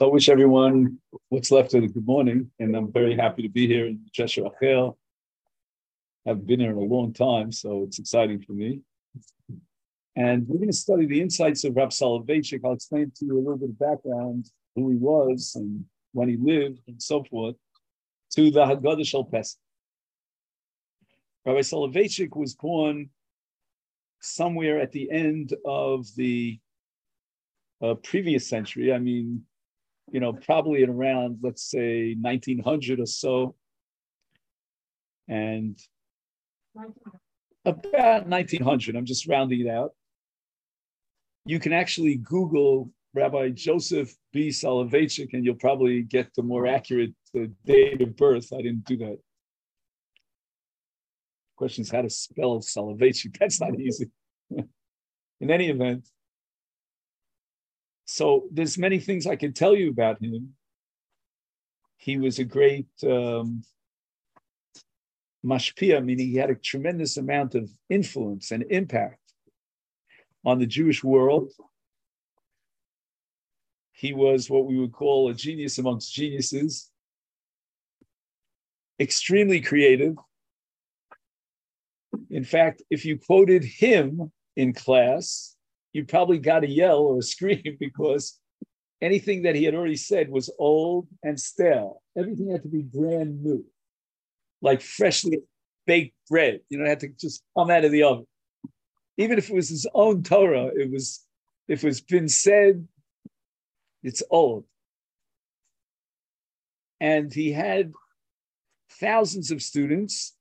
So I wish everyone what's left of the good morning, and I'm very happy to be here in Cheshire Achel. I've been here in a long time, so it's exciting for me. And we're going to study the insights of Rav Soloveitchik. I'll explain to you a little bit of background, who he was and when he lived and so forth, to the Haggadah Shal Pesach. Rabbi Soloveitchik was born somewhere at the end of the uh, previous century. I mean, you know, probably at around, let's say, 1900 or so. And about 1900, I'm just rounding it out. You can actually Google Rabbi Joseph B. Soloveitchik, and you'll probably get the more accurate date of birth. I didn't do that. Question is how to spell Soloveitchik. That's not easy. In any event, so there's many things I can tell you about him. He was a great um, mashpia, meaning he had a tremendous amount of influence and impact on the Jewish world. He was what we would call a genius amongst geniuses, extremely creative. In fact, if you quoted him in class, you probably got to yell or a scream because anything that he had already said was old and stale. Everything had to be brand new, like freshly baked bread. You know, it had to just come out of the oven. Even if it was his own Torah, it was, if it's been said, it's old. And he had thousands of students.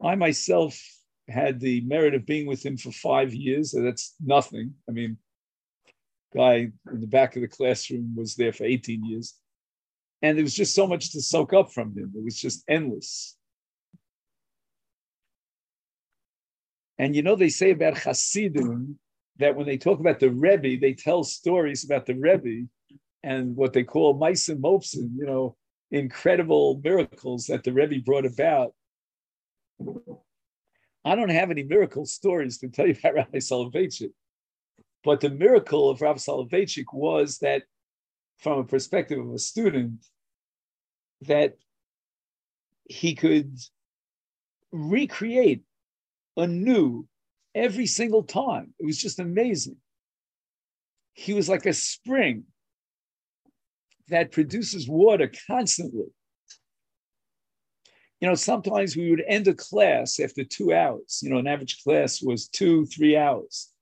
I myself had the merit of being with him for five years. So that's nothing. I mean, guy in the back of the classroom was there for 18 years. And there was just so much to soak up from him. It was just endless. And you know, they say about Hasidim that when they talk about the Rebbe, they tell stories about the Rebbe and what they call Meisim Mopsim, you know, incredible miracles that the Rebbe brought about. I don't have any miracle stories to tell you about Rabbi Soloveitchik. But the miracle of Rabbi Soloveitchik was that, from a perspective of a student, that he could recreate anew every single time. It was just amazing. He was like a spring that produces water constantly you know, sometimes we would end a class after two hours. You know, an average class was two, three hours.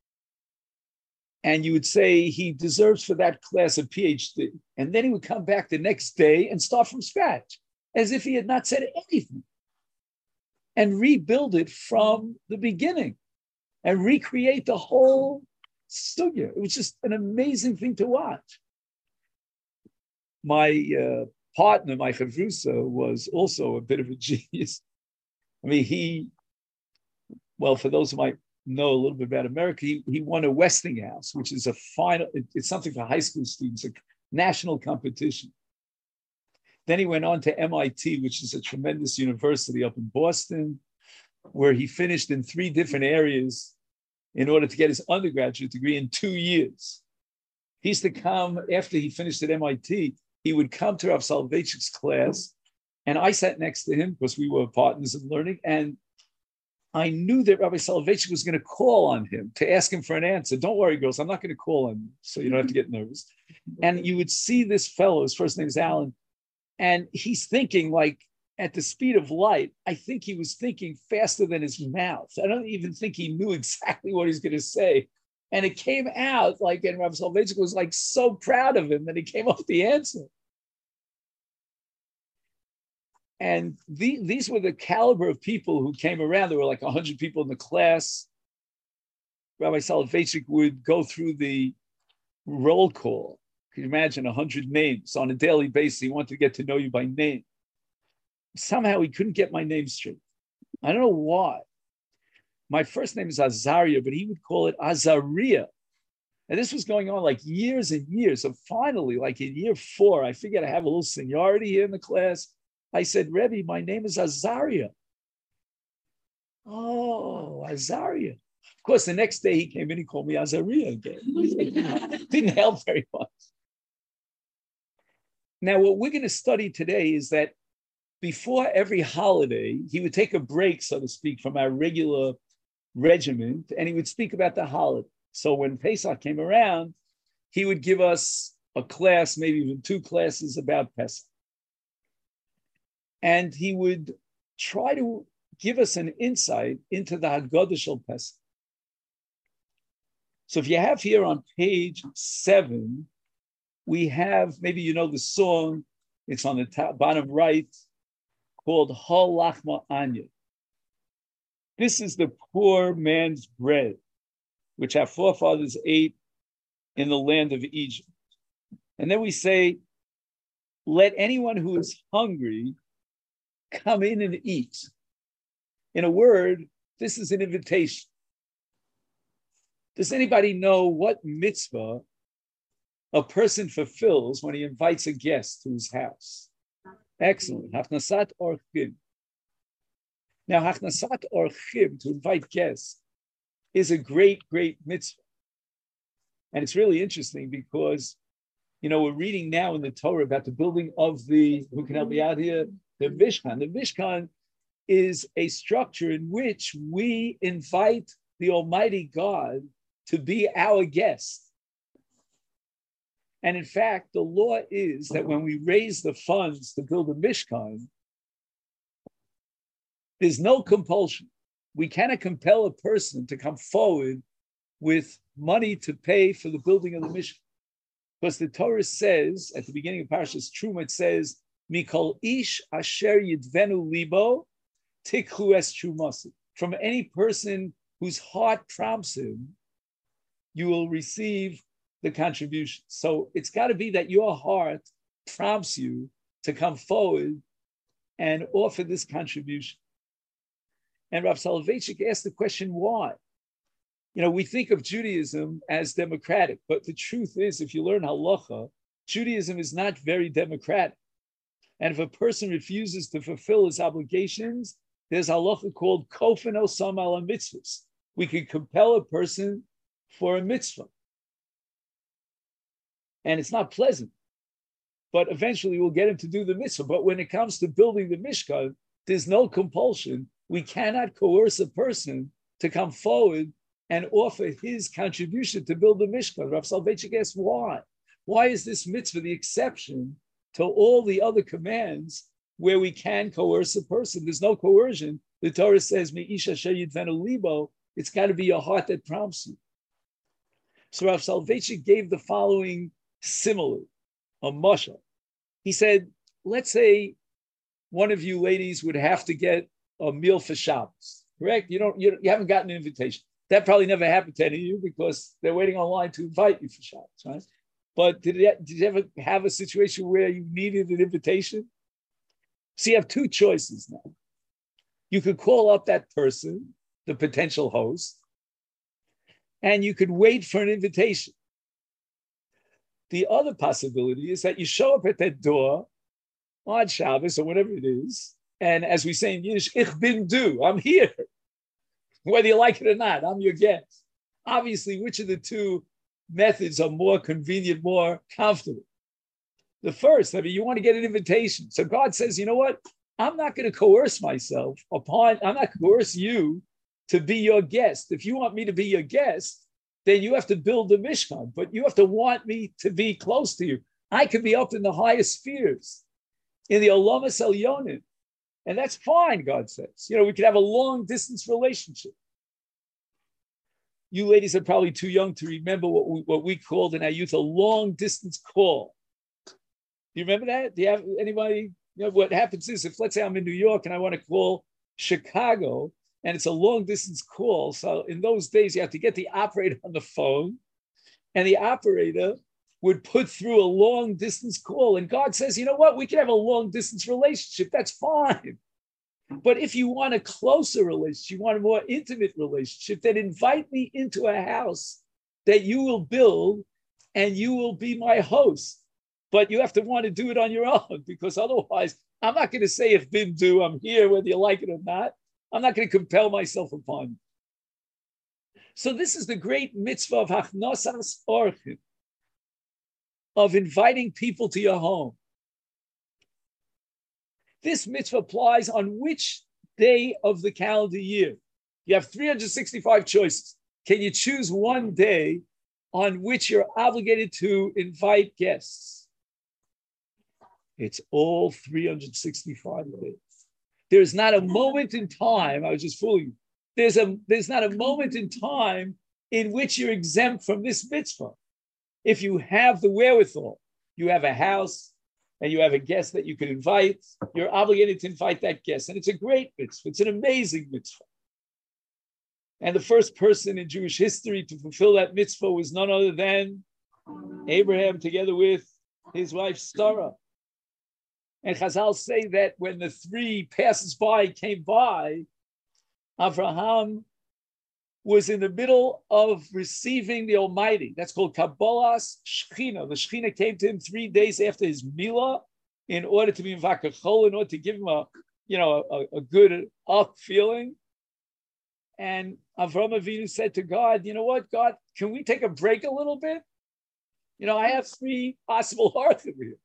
And you would say he deserves for that class a PhD. And then he would come back the next day and start from scratch, as if he had not said anything, and rebuild it from the beginning and recreate the whole studio. It was just an amazing thing to watch. My uh, partner, my chavrusa, was also a bit of a genius. I mean, he, well, for those who might know a little bit about America, he, he won a Westinghouse, which is a final, it's something for high school students, a national competition. Then he went on to MIT, which is a tremendous university up in Boston, where he finished in three different areas in order to get his undergraduate degree in two years. He used to come after he finished at MIT he would come to Rav Soloveitchik's class, and I sat next to him because we were partners in learning. And I knew that Rabbi Soloveitchik was going to call on him to ask him for an answer. Don't worry, girls, I'm not going to call on you, so you don't have to get nervous. And you would see this fellow, his first name is Alan, and he's thinking like at the speed of light. I think he was thinking faster than his mouth. I don't even think he knew exactly what he's going to say. And it came out like, and Rav Soloveitchik was like so proud of him that he came off the answer. And the, these were the caliber of people who came around. There were like 100 people in the class. Rabbi Soloveitchik would go through the roll call. Can you imagine 100 names on a daily basis? He wanted to get to know you by name. Somehow he couldn't get my name straight. I don't know why. My first name is Azaria, but he would call it Azaria. And this was going on like years and years. So finally, like in year four, I figured I have a little seniority here in the class. I said, Rebbe, my name is Azaria. Oh, Azaria. Of course, the next day he came in, he called me Azaria again. Didn't help very much. Now, what we're going to study today is that before every holiday, he would take a break, so to speak, from our regular regiment, and he would speak about the holiday. So when Pesach came around, he would give us a class, maybe even two classes about Pesach. And he would try to give us an insight into the Haggadah Shel Pesach. So if you have here on page seven, we have, maybe you know the song, it's on the top, bottom right, called Ha Lachma Anya. This is the poor man's bread, which our forefathers ate in the land of Egypt. And then we say, let anyone who is hungry come in and eat. In a word, this is an invitation. Does anybody know what mitzvah a person fulfills when he invites a guest to his house? Excellent. Hachnasat orchim. Now, hachnasat orchim, to invite guests, is a great, great mitzvah. And it's really interesting because, you know, we're reading now in the Torah about the building of the, who can help me out here? The Mishkan. The Mishkan is a structure in which we invite the Almighty God to be our guest. And in fact, the law is that when we raise the funds to build a Mishkan, there's no compulsion. We cannot compel a person to come forward with money to pay for the building of the mission. Because the Torah says at the beginning of Parashas Truma, it says, Mikol ish asher yidvenu libo tikhu es trumasi. From any person whose heart prompts him, you will receive the contribution. So it's got to be that your heart prompts you to come forward and offer this contribution. And Rav Soloveitchik asked the question, why? You know, we think of Judaism as democratic, but the truth is, if you learn halacha, Judaism is not very democratic. And if a person refuses to fulfill his obligations, there's halacha called kofin osam ala mitzvahs. We can compel a person for a mitzvah and it's not pleasant. But eventually we'll get him to do the mitzvah. But when it comes to building the Mishkan, there's no compulsion. We cannot coerce a person to come forward and offer his contribution to build the Mishkan. Rav Soloveitchik asks why? Why is this mitzvah the exception to all the other commands where we can coerce a person? There's no coercion. The Torah says, Me isha libo. It's got to be your heart that prompts you. So Rav Soloveitchik gave the following simile, a musha. He said, let's say one of you ladies would have to get a meal for Shabbos, correct? You don't, you, you haven't gotten an invitation. That probably never happened to any of you because they're waiting online to invite you for Shabbos, right? But did, it, did you ever have a situation where you needed an invitation? So you have two choices now. You could call up that person, the potential host, and you could wait for an invitation. The other possibility is that you show up at that door on Shabbos or whatever it is, and as we say in Yiddish, ich bin du, I'm here. Whether you like it or not, I'm your guest. Obviously, which of the two methods are more convenient, more comfortable? The first, I mean, you want to get an invitation. So God says, you know what? I'm not going to coerce myself upon, I'm not coerce you to be your guest. If you want me to be your guest, then you have to build the Mishkan, but you have to want me to be close to you. I could be up in the highest spheres, in the Olamas Elyonim. And that's fine, God says. You know, we could have a long distance relationship. You ladies are probably too young to remember what we, what we called in our youth a long distance call. Do you remember that? Do you have anybody? You know, what happens is if, let's say, I'm in New York and I want to call Chicago, and it's a long distance call. So in those days, you have to get the operator on the phone, and the operator would put through a long distance call. And God says, you know what? We can have a long distance relationship. That's fine. But if you want a closer relationship, you want a more intimate relationship, then invite me into a house that you will build and you will be my host. But you have to want to do it on your own because otherwise, I'm not going to say ich bin du, I'm here, whether you like it or not. I'm not going to compel myself upon you. So this is the great mitzvah of hachnosas orchim, of inviting people to your home. This mitzvah applies on which day of the calendar year? You have 365 choices. Can you choose one day on which you're obligated to invite guests? It's all 365 days. There's not a moment in time, I was just fooling you. There's, a, there's not a moment in time in which you're exempt from this mitzvah. If you have the wherewithal, you have a house and you have a guest that you can invite, you're obligated to invite that guest. And it's a great mitzvah, it's an amazing mitzvah. And the first person in Jewish history to fulfill that mitzvah was none other than Abraham, together with his wife Sarah. And Chazal say that when the three passers by came by, Abraham was in the middle of receiving the Almighty. That's called Kabbalas Shechina. The Shechina came to him three days after his Milah in order to be in Vakachol, in order to give him a, you know, a, a good up feeling. And Avram Avinu said to God, you know what, God, can we take a break a little bit? You know, I have three possible archim here.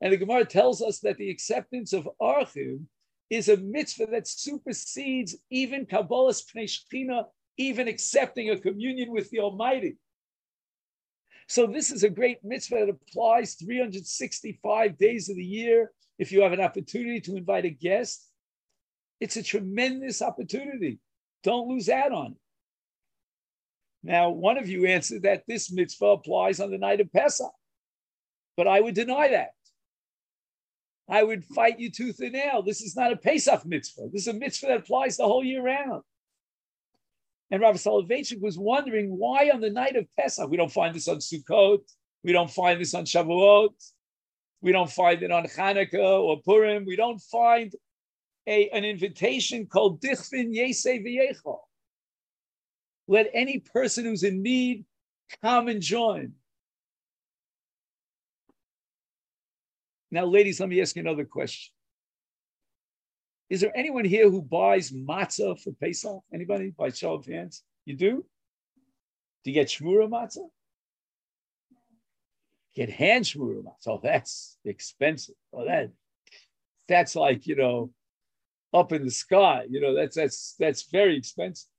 And the Gemara tells us that the acceptance of archim is a mitzvah that supersedes even Kabbalas Pnei even accepting a communion with the Almighty. So this is a great mitzvah that applies 365 days of the year. If you have an opportunity to invite a guest, it's a tremendous opportunity. Don't lose out on it. Now, one of you answered that this mitzvah applies on the night of Pesach, but I would deny that. I would fight you tooth and nail. This is not a Pesach mitzvah. This is a mitzvah that applies the whole year round. And Rav Soloveitchik was wondering why on the night of Pesach, we don't find this on Sukkot, we don't find this on Shavuot, we don't find it on Hanukkah or Purim, we don't find a, an invitation called Dichfin Yesei V'Yechol. Let any person who's in need come and join. Now, ladies, let me ask you another question. Is there anyone here who buys matzah for Pesach? Anybody? By show of hands? You do? Do you get shmura matzah? Get hand shmura matzah. Oh, that's expensive. Oh, that that's like you know up in the sky. You know, that's that's that's very expensive.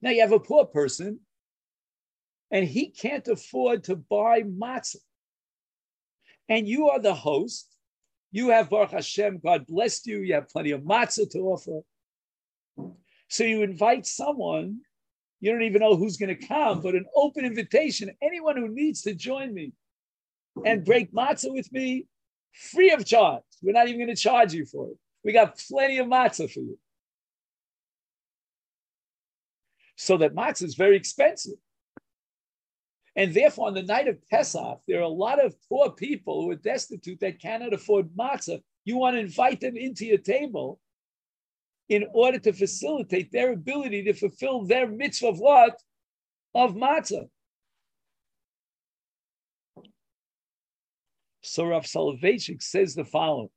Now you have a poor person, and he can't afford to buy matzah. And you are the host. You have Baruch Hashem, God blessed you. You have plenty of matzah to offer. So you invite someone, you don't even know who's going to come, but an open invitation, anyone who needs to join me and break matzah with me, free of charge. We're not even going to charge you for it. We got plenty of matzah for you. So that matzah is very expensive. And therefore, on the night of Pesach, there are a lot of poor people who are destitute that cannot afford matzah. You want to invite them into your table in order to facilitate their ability to fulfill their mitzvah of what? Of matzah. So Rav Soloveitchik says the following,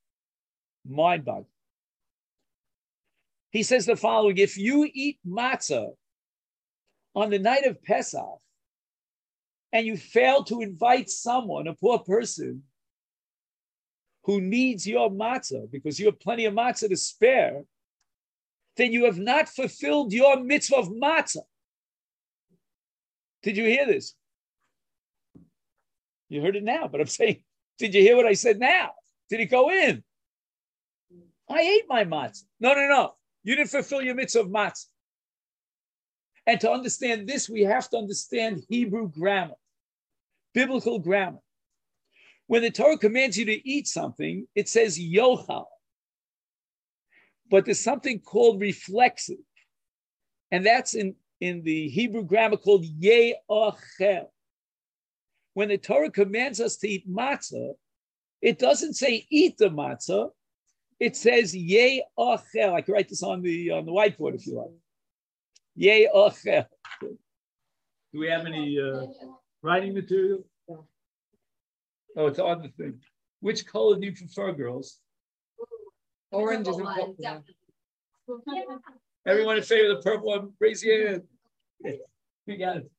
mind boggling. He says the following if you eat matzah on the night of Pesach and you fail to invite someone, a poor person, who needs your matzah because you have plenty of matzah to spare, then you have not fulfilled your mitzvah of matzah. Did you hear this? You heard it now, but I'm saying, did you hear what I said now? Did it go in? I ate my matzah. No, no, no. You didn't fulfill your mitzvah of matzah. And to understand this, we have to understand Hebrew grammar, biblical grammar. When the Torah commands you to eat something, it says yochal. But there's something called reflexive. And that's in, in the Hebrew grammar called ye'achel. When the Torah commands us to eat matzah, it doesn't say eat the matzah, it says ye ochel. I can write this on the on the whiteboard if you like. Ye ochel. Do we have any uh, writing material? Oh, it's on the thing. Which color do you prefer, girls? Orange is important. Everyone in favor of the purple one, raise your hand. We got it.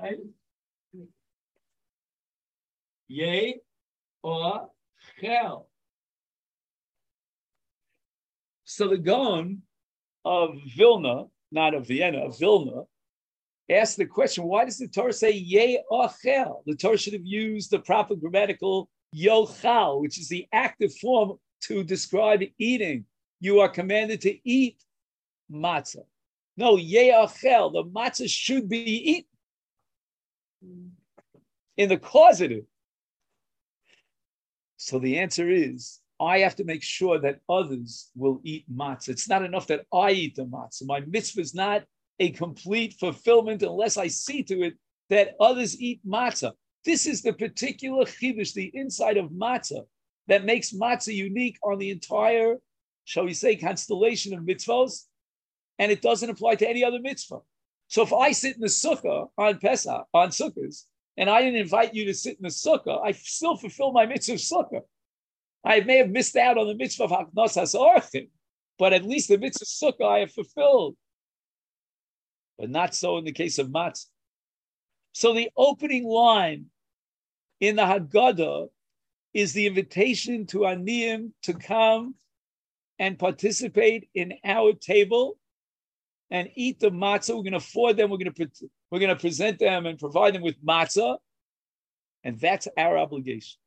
Right? Yay or hell. So the Gaon of Vilna, not of Vienna, of Vilna, asked the question, why does the Torah say ye ochel? The Torah should have used the proper grammatical yochal, which is the active form to describe eating. You are commanded to eat matzah. No, ye ochel, the matzah should be eaten. In the causative. So the answer is I have to make sure that others will eat matzah. It's not enough that I eat the matzah. My mitzvah is not a complete fulfillment unless I see to it that others eat matzah. This is the particular chidush, the inside of matzah, that makes matzah unique on the entire, shall we say, constellation of mitzvahs, and it doesn't apply to any other mitzvah. So if I sit in the sukkah on Pesach, on sukkahs, and I didn't invite you to sit in the sukkah, I still fulfill my mitzvah of sukkah. I may have missed out on the mitzvah of Hachnosas Orchim, but at least the mitzvah of sukkah I have fulfilled. But not so in the case of matzah. So the opening line in the Haggadah is the invitation to Aniyim to come and participate in our table and eat the matzah. We're going to afford them. We're going to we're going to present them and provide them with matzah, and that's our obligation.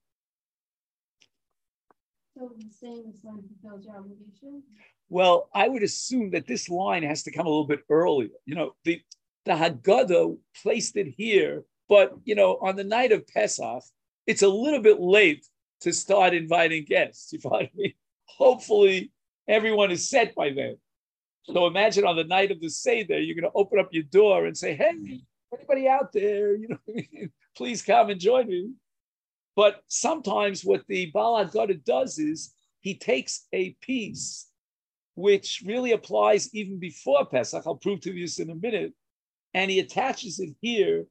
So saying this line fulfills your obligation. Well, I would assume that this line has to come a little bit earlier. You know, the the Haggadah placed it here, but you know, on the night of Pesach, it's a little bit late to start inviting guests. You follow me? Hopefully, everyone is set by then. So imagine on the night of the Seder, you're going to open up your door and say, "Hey, anybody out there? You know, please come and join me." But sometimes what the Baal Haggadah does is he takes a piece which really applies even before Pesach. I'll prove to you this in a minute, and he attaches it here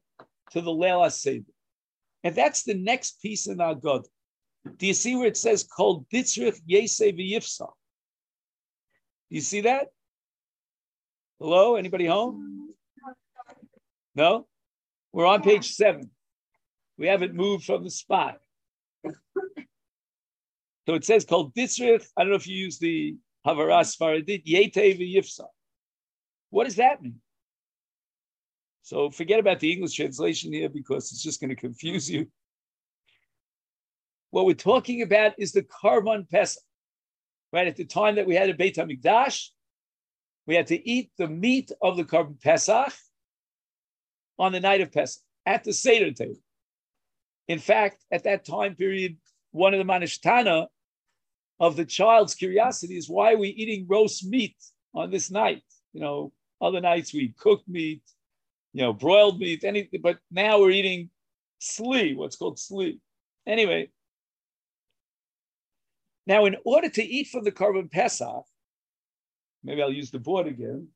to the Leil Seder. And that's the next piece in our God. Do you see where it says called Ditzrich Yese V'Yifsach? You see that? Hello, anybody home? No? We're on page seven. We haven't moved from the spot. So it says called Ditzrich. I don't know if you use the Havaras Faradit, Yete V'Yifsach. What does that mean? So forget about the English translation here because it's just going to confuse you. What we're talking about is the Korban Pesach. Right at the time that we had a Beit Hamikdash, we had to eat the meat of the Korban Pesach on the night of Pesach at the Seder table. In fact, at that time period, one of the manishtana of the child's curiosity is why are we eating roast meat on this night? You know, other nights we cook meat, you know, broiled meat, anything, but now we're eating sli, what's called sli. Anyway, now in order to eat from the Korban Pesach, maybe I'll use the board again,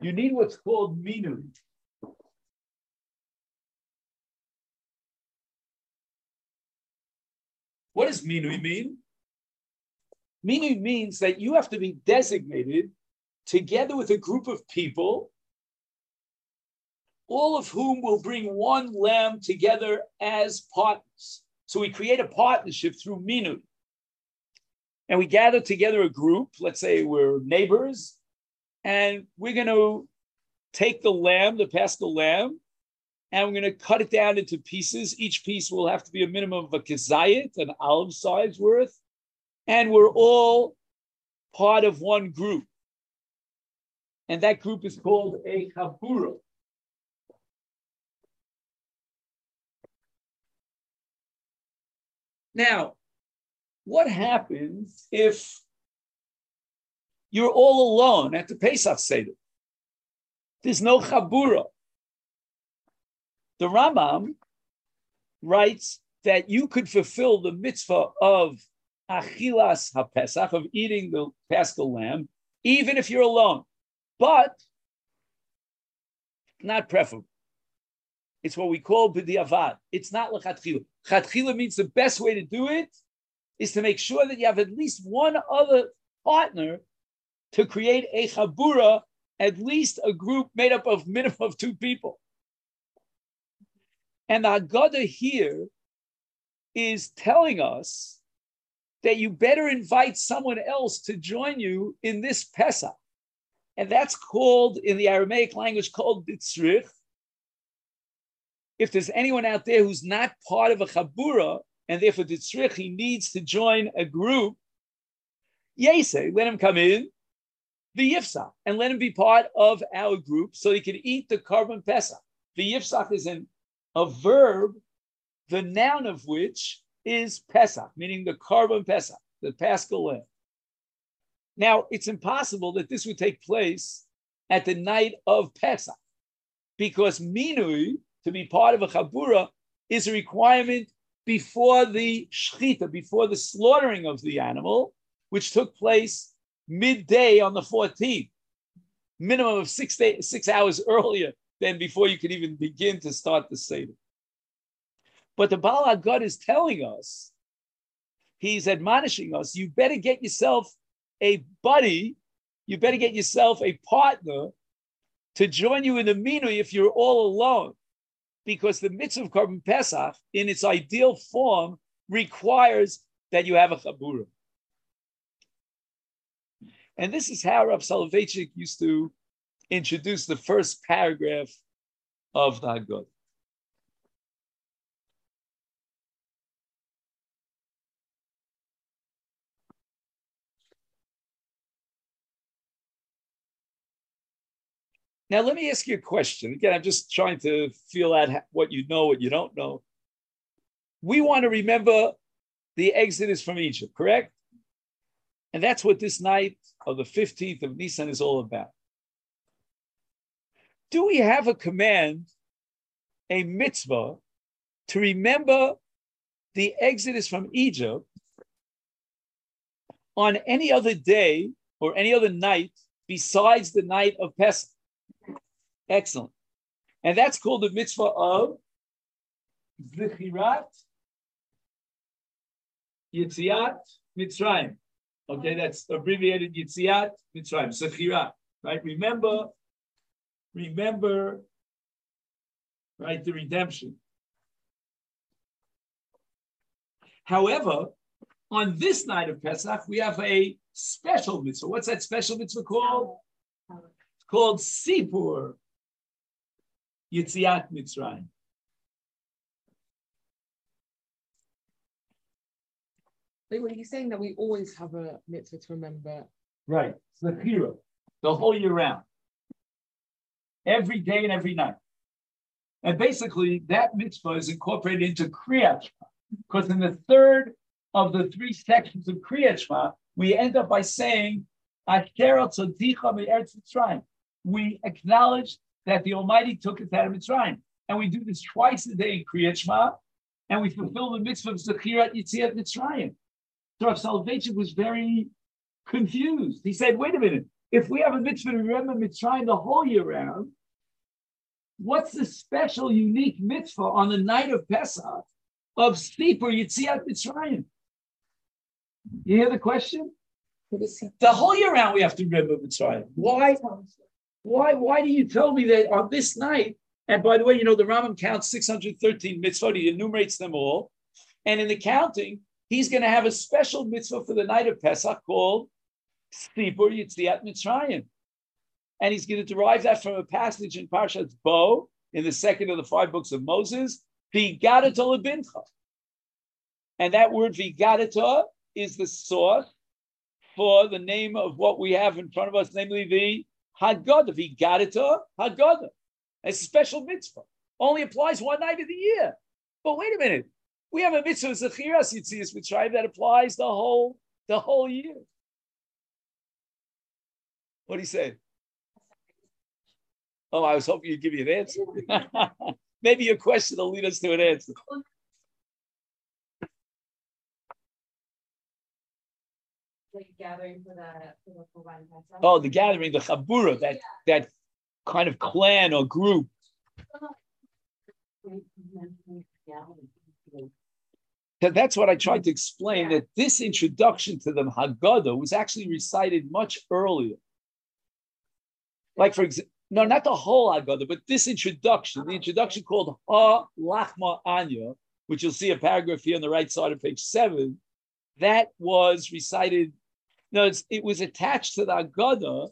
you need what's called minui. What does minui mean? Minui means that you have to be designated together with a group of people all of whom will bring one lamb together as partners. So we create a partnership through minui. And we gather together a group, let's say we're neighbors, and we're going to take the lamb, the paschal lamb, and we're going to cut it down into pieces. Each piece will have to be a minimum of a kazayit, an olive size worth. And we're all part of one group. And that group is called a chabura. Now, what happens if you're all alone at the Pesach Seder? There's no Chabura. The Rambam writes that you could fulfill the mitzvah of Achilas HaPesach, of eating the paschal lamb, even if you're alone, but not preferable. It's what we call b'diavad. It's not lechatchila. Chatchila means the best way to do it is to make sure that you have at least one other partner to create a chabura, at least a group made up of minimum of two people. And the Haggadah here is telling us that you better invite someone else to join you in this Pesach. And that's called, in the Aramaic language, called Ditzrich. If there's anyone out there who's not part of a Chabura, and therefore Ditzrich, he needs to join a group, Yese, let him come in, the Yifsach, and let him be part of our group so he can eat the Korban Pesach. The Yifsach is an, a verb, the noun of which is Pesach, meaning the Korban Pesach, the Paschal lamb. Now, it's impossible that this would take place at the night of Pesach because minui, to be part of a chabura, is a requirement before the shechita, before the slaughtering of the animal, which took place midday on the 14th, minimum of six, day, six hours earlier than before you could even begin to start the Seder. But the Baal God is telling us, he's admonishing us, you better get yourself a buddy, you better get yourself a partner to join you in the minui if you're all alone. Because the mitzvah of Korban Pesach, in its ideal form, requires that you have a chabura. And this is how Rav Soloveitchik used to introduce the first paragraph of the Haggadah. Now, let me ask you a question. Again, I'm just trying to feel out what you know, what you don't know. We want to remember the exodus from Egypt, correct? And that's what this night of the 15th of Nisan is all about. Do we have a command, a mitzvah, to remember the exodus from Egypt on any other day or any other night besides the night of Pesach? Excellent. And that's called the mitzvah of Zichirat Yitziat Mitzrayim. Okay, that's abbreviated Yitziat Mitzrayim, Zichirat, right? Remember, remember, right, the redemption. However, on this night of Pesach, we have a special mitzvah. What's that special mitzvah called? It's called Sipur. Yitziat Mitzrayim. Wait, were you saying that we always have a mitzvah to remember? Right. It's the hero, the whole year round. Every day and every night. And basically, that mitzvah is incorporated into Kriyat because in the third of the three sections of Kriyat we end up by saying, we acknowledge that the Almighty took us out of Mitzrayim. And we do this twice a day in Kriyat and we fulfill the mitzvah of Zechirat Yitziat Mitzrayim. So Rav Soloveitchik was very confused. He said, wait a minute, if we have a mitzvah to remember Mitzrayim the whole year round, what's the special, unique mitzvah on the night of Pesach of Sipur Yitziat Mitzrayim? You hear the question? The whole year round we have to remember Mitzrayim. Why? Why, why do you tell me that on this night? And by the way, you know, the Rambam counts 613 mitzvot, he enumerates them all. And in the counting, he's going to have a special mitzvah for the night of Pesach called Sipur Yitziat Mitzrayim. And he's going to derive that from a passage in Parshat Bo, in the second of the five books of Moses, Vigadata lebincha. And that word Vigadata is the source for the name of what we have in front of us, namely the Haggadah, Vigadata, Haggadah. It's a special mitzvah. Only applies one night of the year. But wait a minute. We have a mitzvah, Zechiras Yitzias Mitzrayim, that applies the whole, the whole year. What do you say? Oh, I was hoping you'd give me an answer. Maybe your question will lead us to an answer. gathering for the, for the Oh, the gathering, the chabura, that yeah. that kind of clan or group. So that's what I tried to explain. That this introduction to the Haggadah was actually recited much earlier. Like for example, no, not the whole Haggadah, but this introduction, the introduction called Ha Lachma Anya, which you'll see a paragraph here on the right side of page seven, that was recited. No, it was attached to the Agada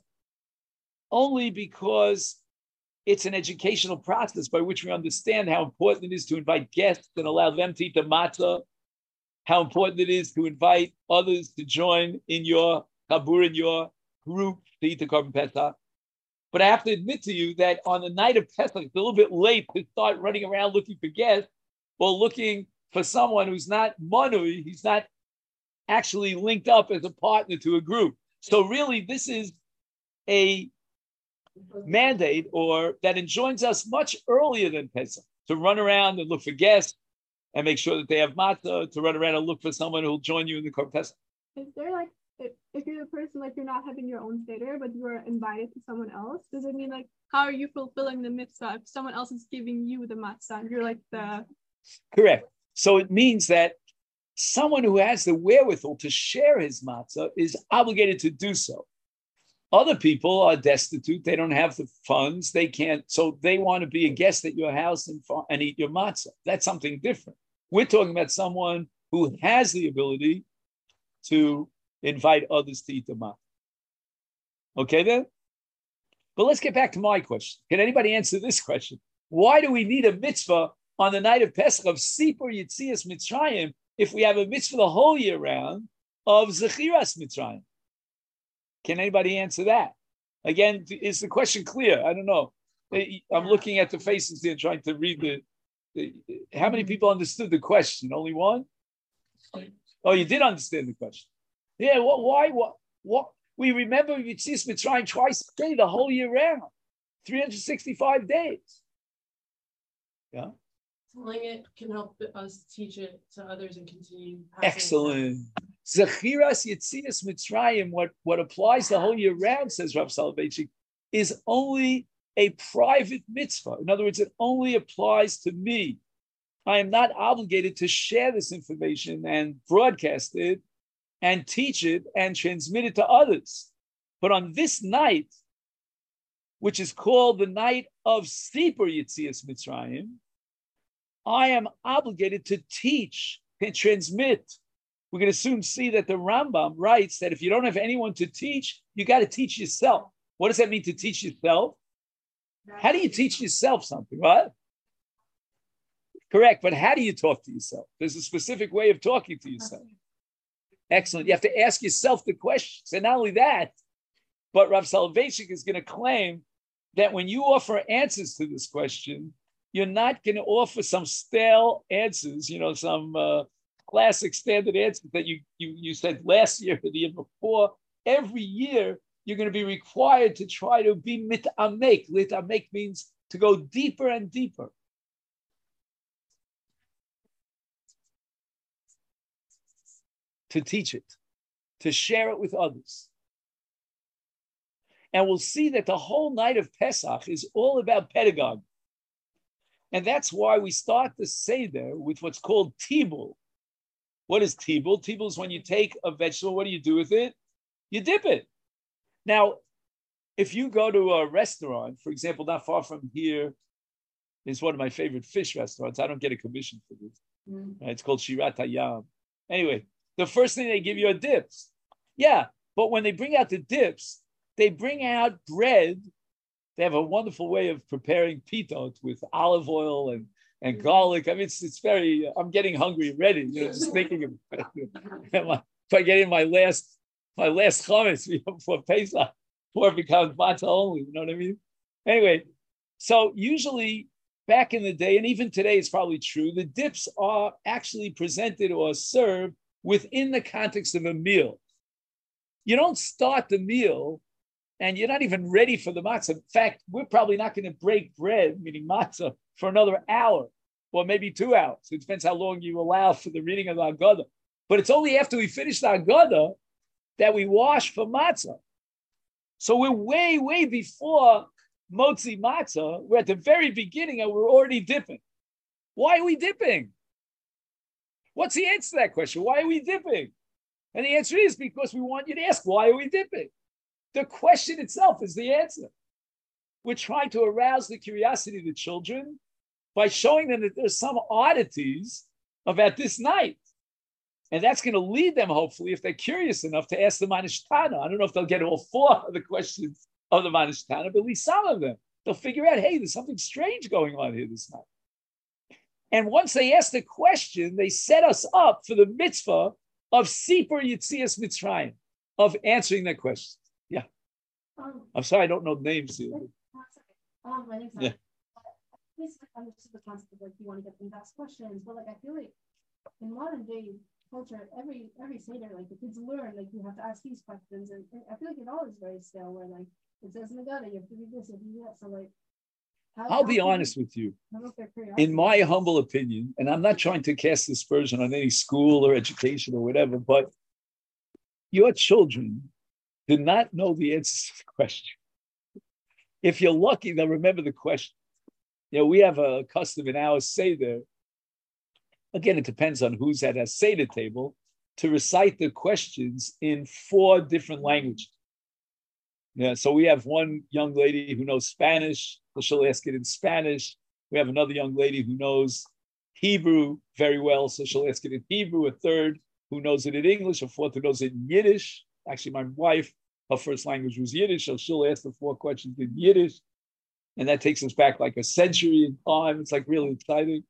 only because it's an educational process by which we understand how important it is to invite guests and allow them to eat the matzah, how important it is to invite others to join in your kabur, in your group to eat the korban pesach. But I have to admit to you that on the night of Pesach, it's a little bit late to start running around looking for guests or looking for someone who's not manui, he's not actually linked up as a partner to a group. So really, this is a mandate or that enjoins us much earlier than Pesach to run around and look for guests and make sure that they have matzah, to run around and look for someone who'll join you in the Korban Pesach. Is there like if, you're the person like you're not having your own seder, but you are invited to someone else, does it mean like how are you fulfilling the mitzvah if someone else is giving you the matzah you're like the correct? So it means that someone who has the wherewithal to share his matzah is obligated to do so. Other people are destitute; they don't have the funds, they can't. So they want to be a guest at your house and, and eat your matzah. That's something different. We're talking about someone who has the ability to invite others to eat the matzah. Okay, then? But let's get back to my question. Can anybody answer this question? Why do we need a mitzvah on the night of Pesach of Sipur Yitzias Mitzrayim if we have a mitzvah the whole year round of Zechiras Mitzrayim? Can anybody answer that? Again, is the question clear? I don't know. Eh, I'm looking at the faces here trying to read the, the how many mm-hmm. people understood the question? Only one? Oh, you did understand the question. Yeah, what, why? What? What? We remember Yitzias Mitzrayim twice a day the whole year round, 365 days. Yeah. Telling it can help us teach it to others and continue. Excellent. Zechiras Yitzias Mitzrayim, what, what applies the whole year round, says Rav Soloveitchik, is only a private mitzvah. In other words, it only applies to me. I am not obligated to share this information and broadcast it and teach it and transmit it to others. But on this night, which is called the night of Sipur Yitzias Mitzrayim, I am obligated to teach and transmit. We're going to soon see that the Rambam writes that if you don't have anyone to teach, you got to teach yourself. What does that mean to teach yourself? How do you teach yourself something, right? Correct, but how do you talk to yourself? There's a specific way of talking to yourself. Excellent. You have to ask yourself the questions. And not only that, but Rav Soloveitchik is going to claim that when you offer answers to this question, you're not going to offer some stale answers, you know, some uh, classic standard answers that you, you, you said last year or the year before. Every year, you're going to be required to try to be mitamek. Mitamek means to go deeper and deeper. To teach it, to share it with others. And we'll see that the whole night of Pesach is all about pedagogy. And that's why we start the Seder with what's called tibul. What is tibul? Tibul is when you take a vegetable, what do you do with it? You dip it. Now, if you go to a restaurant, for example, not far from here is one of my favorite fish restaurants. I don't get a commission for this. Mm. It's called Shirat Hayam. Anyway, the first thing they give you are dips. Yeah, but when they bring out the dips, they bring out bread. They have a wonderful way of preparing pitot with olive oil and, and mm. garlic. I mean, it's, it's very, I'm getting hungry already, you know, just thinking of if I get in my last, my last chametz before Pesach, before it becomes matzah only, you know what I mean? Anyway, so usually back in the day, and even today it's probably true, the dips are actually presented or served within the context of a meal. You don't start the meal and you're not even ready for the matzah. In fact, we're probably not going to break bread, meaning matzah, for another hour or maybe two hours. It depends how long you allow for the reading of the Agada. But it's only after we finish the Agada that we wash for matzah. So we're way, way before motzi matzah. We're at the very beginning and we're already dipping. Why are we dipping? What's the answer to that question? Why are we dipping? And the answer is because we want you to ask, why are we dipping? The question itself is the answer. We're trying to arouse the curiosity of the children by showing them that there's some oddities about this night. And that's going to lead them, hopefully, if they're curious enough to ask the Manishtana. I don't know if they'll get all four of the questions of the Manishtana, but at least some of them. They'll figure out, hey, there's something strange going on here this night. And once they ask the question, they set us up for the mitzvah of Sipur Yitzias Mitzrayim, of answering that question. Yeah. Um, I'm sorry, I don't know the names here. um, my name's Yeah. I understood the concept of like you want to get them to ask questions, but like I feel like in modern day culture, every every seder, like the kids learn, like you have to ask these questions, and, and I feel like it all is very stale. Where like it says in the Gada, you have to do this, you have to do that. So like, I'll be honest with you. I don't know if they're curiosity. in my humble opinion, and I'm not trying to cast aspersion on any school or education or whatever, but your children did not know the answers to the question. If you're lucky, they'll remember the question. You know, we have a custom in our Seder. Again, it depends on who's at a Seder table to recite the questions in four different languages. Yeah, so we have one young lady who knows Spanish, she'll ask it in Spanish. We have another young lady who knows Hebrew very well, so she'll ask it in Hebrew. A third who knows it in English, a fourth who knows it in Yiddish. Actually, my wife, her first language was Yiddish, so she'll ask the four questions in Yiddish. And that takes us back like a century in time. It's like really exciting.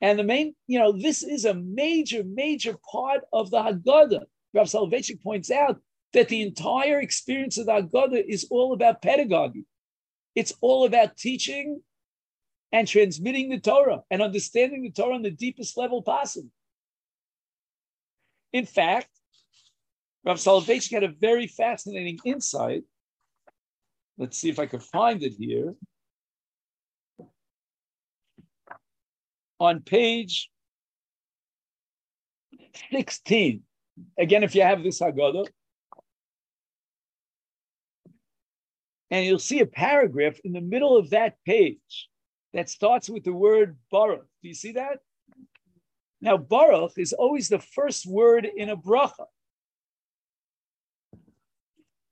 And the main, you know, this is a major, major part of the Haggadah. Rav Soloveitchik points out that the entire experience of the Haggadah is all about pedagogy. It's all about teaching and transmitting the Torah and understanding the Torah on the deepest level possible. In fact, Rav Soloveitchik had a very fascinating insight. Let's see if I can find it here. On page 16, again, if you have this Haggadah, and you'll see a paragraph in the middle of that page that starts with the word Baruch. Do you see that? Now, Baruch is always the first word in a bracha.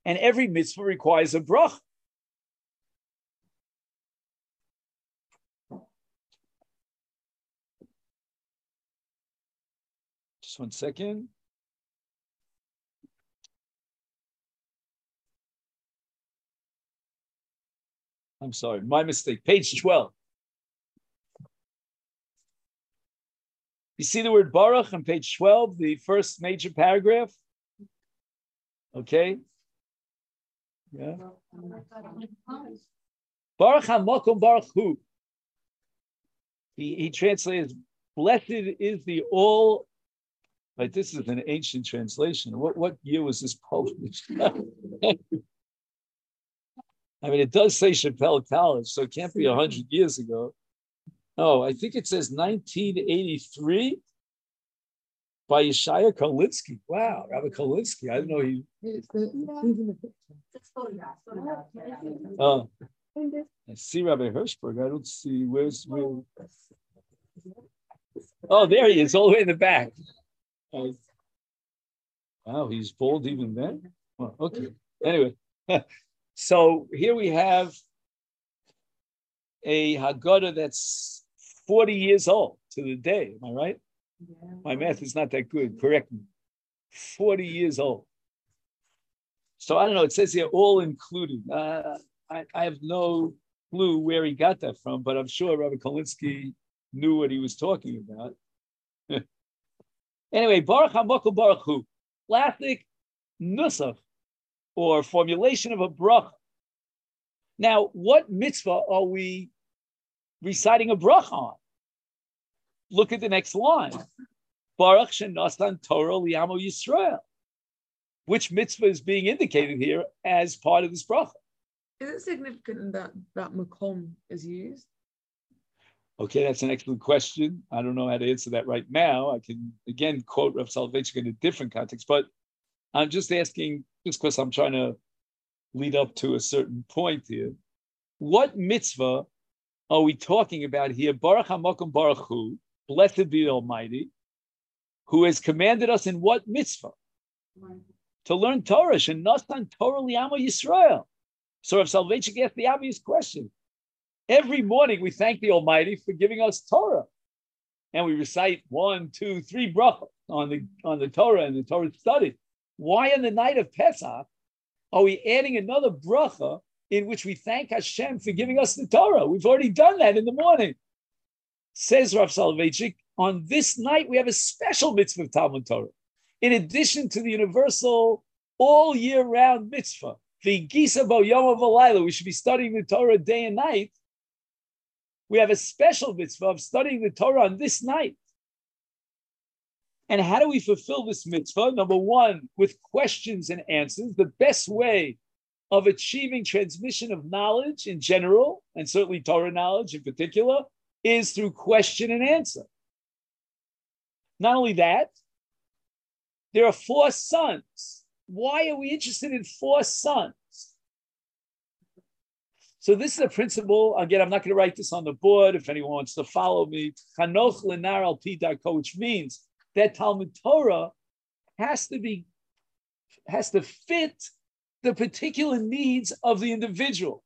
And every mitzvah requires a bracha. Just one second. I'm sorry, my mistake. Page 12. You see the word Baruch on page 12, the first major paragraph? Okay. Yeah. Baruch HaMakom Baruch Hu. He, he translates, blessed is the All." Right, this is an ancient translation. What, what year was this published? I mean, it does say Shapell College, so it can't be 100 hmm. years ago. Oh, I think it says 1983 by Yeshaya Kolinsky. Wow, Rabbi Kolinsky. I didn't know he. It's in the picture? It's photographs, photographs, yeah. Oh, I see Rabbi Hirschberg. I don't see where's where. Oh, there he is, all the way in the back. Oh. Wow, he's bald even then. Oh, okay. Anyway, so here we have a Haggadah that's 40 years old to the day. Am I right? My math is not that good. Correct me. 40 years old. So I don't know. It says here all included. Uh, I, I have no clue where he got that from, but I'm sure Rabbi Kolinsky knew what he was talking about. anyway, Baruch HaMakom Baruch Hu. Classic nusach or formulation of a bracha. Now, what mitzvah are we reciting a bracha on? Look at the next line. Baruch shenasan Torah liyamo Yisrael. Which mitzvah is being indicated here as part of this bracha? Is it significant that that makom is used? Okay, that's an excellent question. I don't know how to answer that right now. I can again quote Rav Soloveitchik in a different context, but I'm just asking, just because I'm trying to lead up to a certain point here. What mitzvah are we talking about here? Baruch HaMakom Baruch Hu, blessed be the Almighty, who has commanded us in what mitzvah? To learn Torah, and Shenasan Torah Liyama Yisrael. So Rav Soloveitchik asked the obvious question. Every morning we thank the Almighty for giving us Torah. And we recite one, two, three brachos. on the on the Torah and the Torah study. Why on the night of Pesach are we adding another bracha in which we thank Hashem for giving us the Torah? We've already done that in the morning. Says Rav Soloveitchik, on this night we have a special mitzvah of Talmud Torah, in addition to the universal all year round mitzvah. The Gisa Bo Yom of we should be studying the Torah day and night. We have a special mitzvah of studying the Torah on this night. And how do we fulfill this mitzvah? Number one, with questions and answers. The best way of achieving transmission of knowledge in general, and certainly Torah knowledge in particular, is through question and answer. Not only that, there are four sons. Why are we interested in four sons? So this is a principle. Again, I'm not going to write this on the board. If anyone wants to follow me, al which means that Talmud Torah has to be has to fit the particular needs of the individual.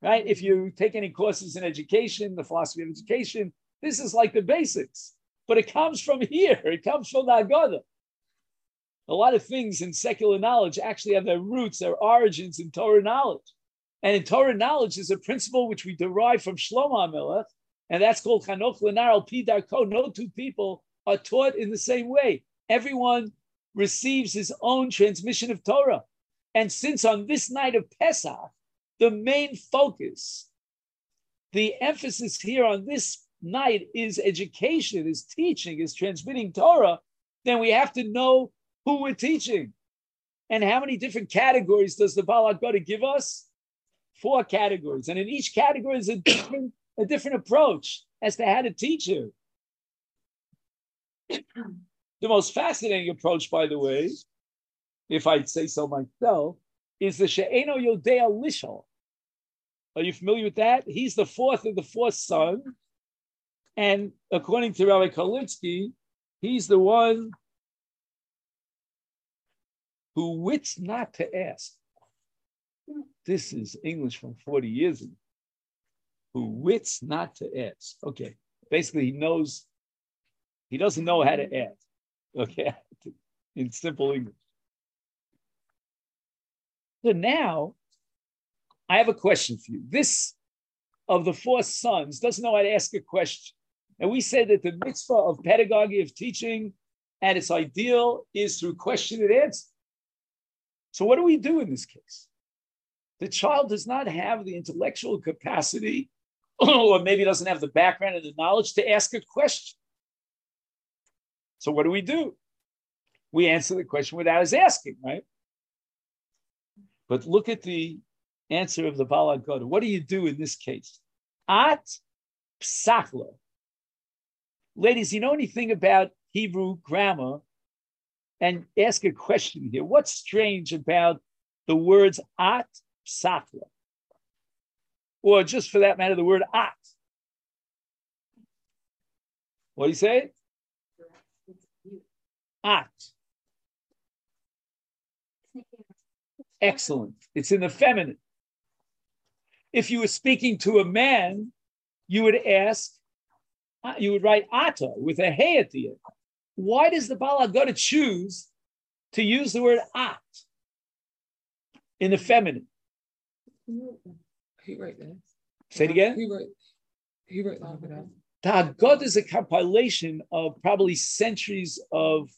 Right? If you take any courses in education, the philosophy of education, this is like the basics. But it comes from here. It comes from the Haggadah. A lot of things in secular knowledge actually have their roots, their origins in Torah knowledge. And in Torah knowledge is a principle which we derive from Shlomo HaMelech, and that's called Chanoch Lenar al Pi Darko. No two people are taught in the same way. Everyone receives his own transmission of Torah. And since on this night of Pesach, the main focus, the emphasis here on this night is education, is teaching, is transmitting Torah, then we have to know who we're teaching. And how many different categories does the Baal HaGoda give us? Four categories. And in each category is a different, a different approach as to how to teach it the most fascinating approach, by the way, if I'd say so myself, is the She'eno Yodea Lishol. Are you familiar with that? He's the fourth of the fourth son. And according to Rabbi Kolinsky, he's the one who wits not to ask. This is English from 40 years ago. Who wits not to ask. Okay. Basically, he knows he doesn't know how to mm. add. Okay, in simple English. So now, I have a question for you. This of the four sons doesn't know how to ask a question. And we said that the mitzvah of pedagogy, of teaching, and its ideal is through question and answer. So, what do we do in this case? The child does not have the intellectual capacity, or maybe doesn't have the background and the knowledge to ask a question. So what do we do? We answer the question without us asking, right? But look at the answer of the Baal HaGoda. What do you do in this case? At psachla. Ladies, you know anything about Hebrew grammar? And ask a question here. What's strange about the words at psachla? Or just for that matter, the word at. What do you say? At. Excellent. It's in the feminine. If you were speaking to a man, you would ask, uh, you would write ata with a hey at the end. Why does the Baal HaGoda choose to use the word at in the feminine? He wrote this. Say it again. He wrote. He wrote that. The Haggadah is a compilation of probably centuries of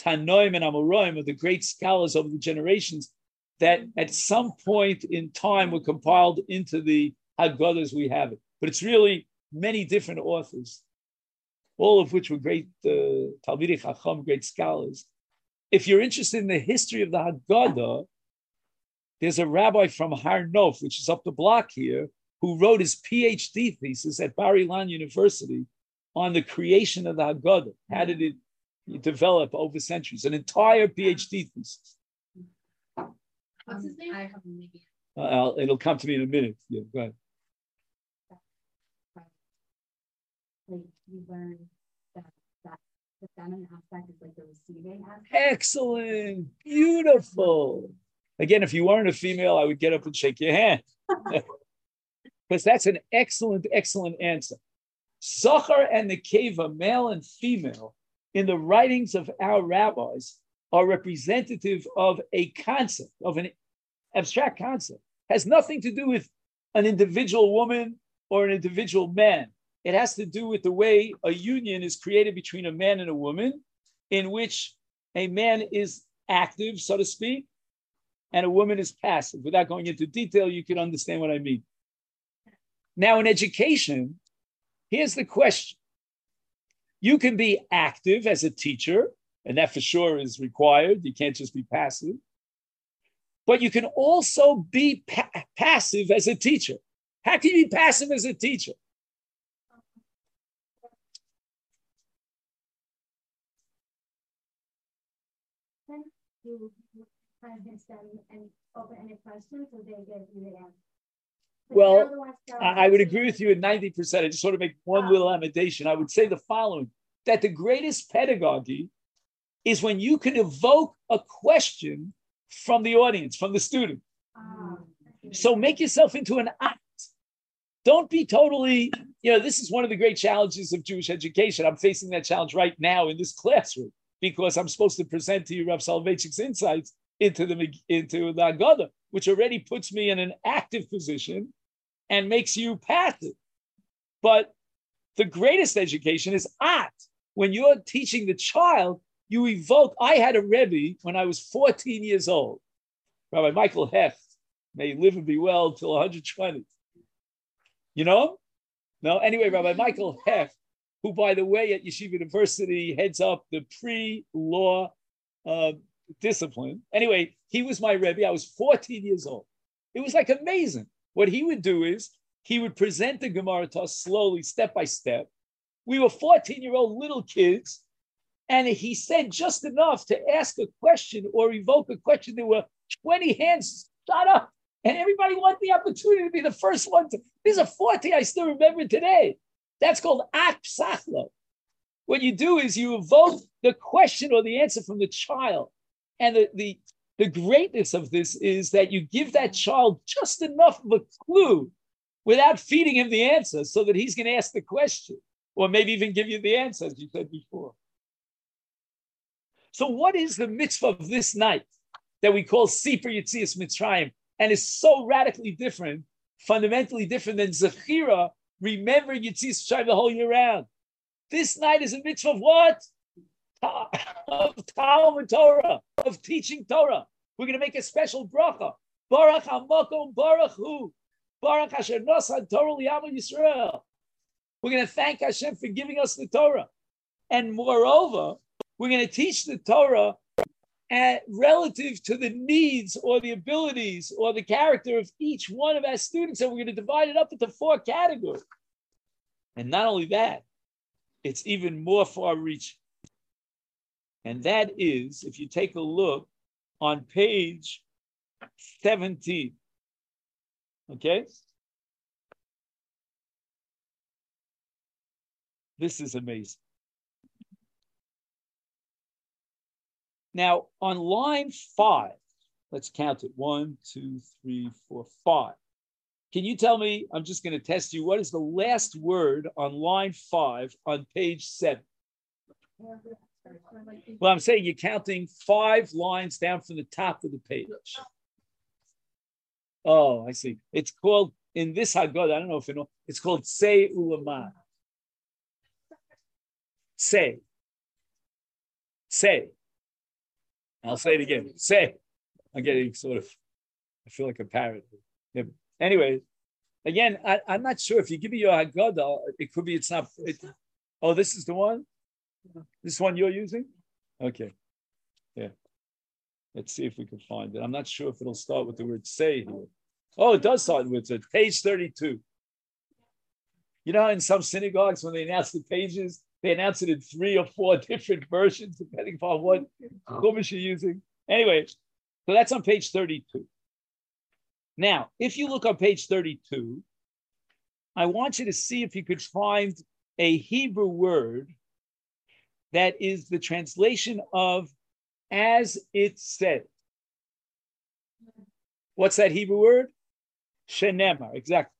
Tanoim and Amoraim of the great scholars over the generations that at some point in time were compiled into the Haggadahs we have it. But it's really many different authors, all of which were great uh, Talmidei Chacham, great scholars. If you're interested in the history of the Haggadah, there's a rabbi from Har Nof, which is up the block here, who wrote his PhD thesis at Bar Ilan University on the creation of the Haggadah. How did it develop over centuries, an entire PhD thesis. What's his name? I have uh, it'll come to me in a minute. Yeah, go ahead. Like you learn that, that the feminine aspect is like the receiving aspect. Excellent, beautiful. Again, if you weren't a female, I would get up and shake your hand. Because that's an excellent, excellent answer. Zachar and the Keva, male and female, in the writings of our rabbis are representative of a concept, of an abstract concept. Has nothing to do with an individual woman or an individual man. It has to do with the way a union is created between a man and a woman, in which a man is active, so to speak, and a woman is passive. Without going into detail, you can understand what I mean. Now, in education, here's the question you can be active as a teacher, and that for sure is required. You can't just be passive. But you can also be pa- passive as a teacher. How can you be passive as a teacher? You hints and open any questions so they get you the answer. Well, I, I would agree with you at 90%. I just want to make one little amendation. I would say the following that the greatest pedagogy is when you can evoke a question from the audience, from the student. Ah, So make yourself into an act. Don't be totally, you know, this is one of the great challenges of Jewish education. I'm facing that challenge right now in this classroom because I'm supposed to present to you Rav Soloveitchik's insights into the into the Agada, which already puts me in an active position and makes you passive. But the greatest education is at. When you're teaching the child, you evoke. I had a Rebbe when I was 14 years old, Rabbi Michael Heft, may live and be well till 120. You know? No, anyway, Rabbi Michael Heft, who, by the way, at Yeshiva University heads up the pre-law uh, discipline. Anyway, he was my Rebbe. I was 14 years old. It was like amazing. What he would do is he would present the Gemara to us slowly, step by step. We were 14 year old little kids, and he said just enough to ask a question or evoke a question. There were 20 hands shot up, and everybody wanted the opportunity to be the first one to. These are 40 I still remember today. That's called at psachlo. What you do is you evoke the question or the answer from the child. And the, the, the greatness of this is that you give that child just enough of a clue without feeding him the answer so that he's going to ask the question or maybe even give you the answer, as you said before. So, what is the mitzvah of this night that we call Sipur Yitzias Mitzrayim and is so radically different, fundamentally different than Zechira, remembering Yitzias Mitzrayim the whole year round? This night is a mitzvah of what? Of Talmud Torah, of teaching Torah. We're going to make a special bracha. Baruch HaMakom Baruch Hu. Baruch Asher Nosan Torah Liyamu Yisrael. We're going to thank Hashem for giving us the Torah. And moreover, we're going to teach the Torah at, relative to the needs or the abilities or the character of each one of our students. And we're going to divide it up into four categories. And not only that, it's even more far reaching. And that is, if you take a look on page 17, okay? This is amazing. Now, on line five, let's count it one, two, three, four, five. Can you tell me? I'm just going to test you. What is the last word on line five on page seven? Well, I'm saying you're counting five lines down from the top of the page. Oh, I see. It's called in this Haggadah. I don't know if you know. It's called Say Ulama. Say. Say. I'll say it again. Say. I'm getting sort of. I feel like a parrot. Yeah. Anyway, again, I, I'm not sure if you give me your Haggadah, it could be it's not. It, oh, this is the one. This one you're using? Okay. Yeah. Let's see if we can find it. I'm not sure if it'll start with the word say here. Oh, it does start with it. Page 32. You know, in some synagogues, when they announce the pages, they announce it in three or four different versions, depending upon what chumash you're using. Anyway, so that's on page 32. Now, if you look on page 32, I want you to see if you could find a Hebrew word that is the translation of as it said. What's that Hebrew word? Shenema, exactly.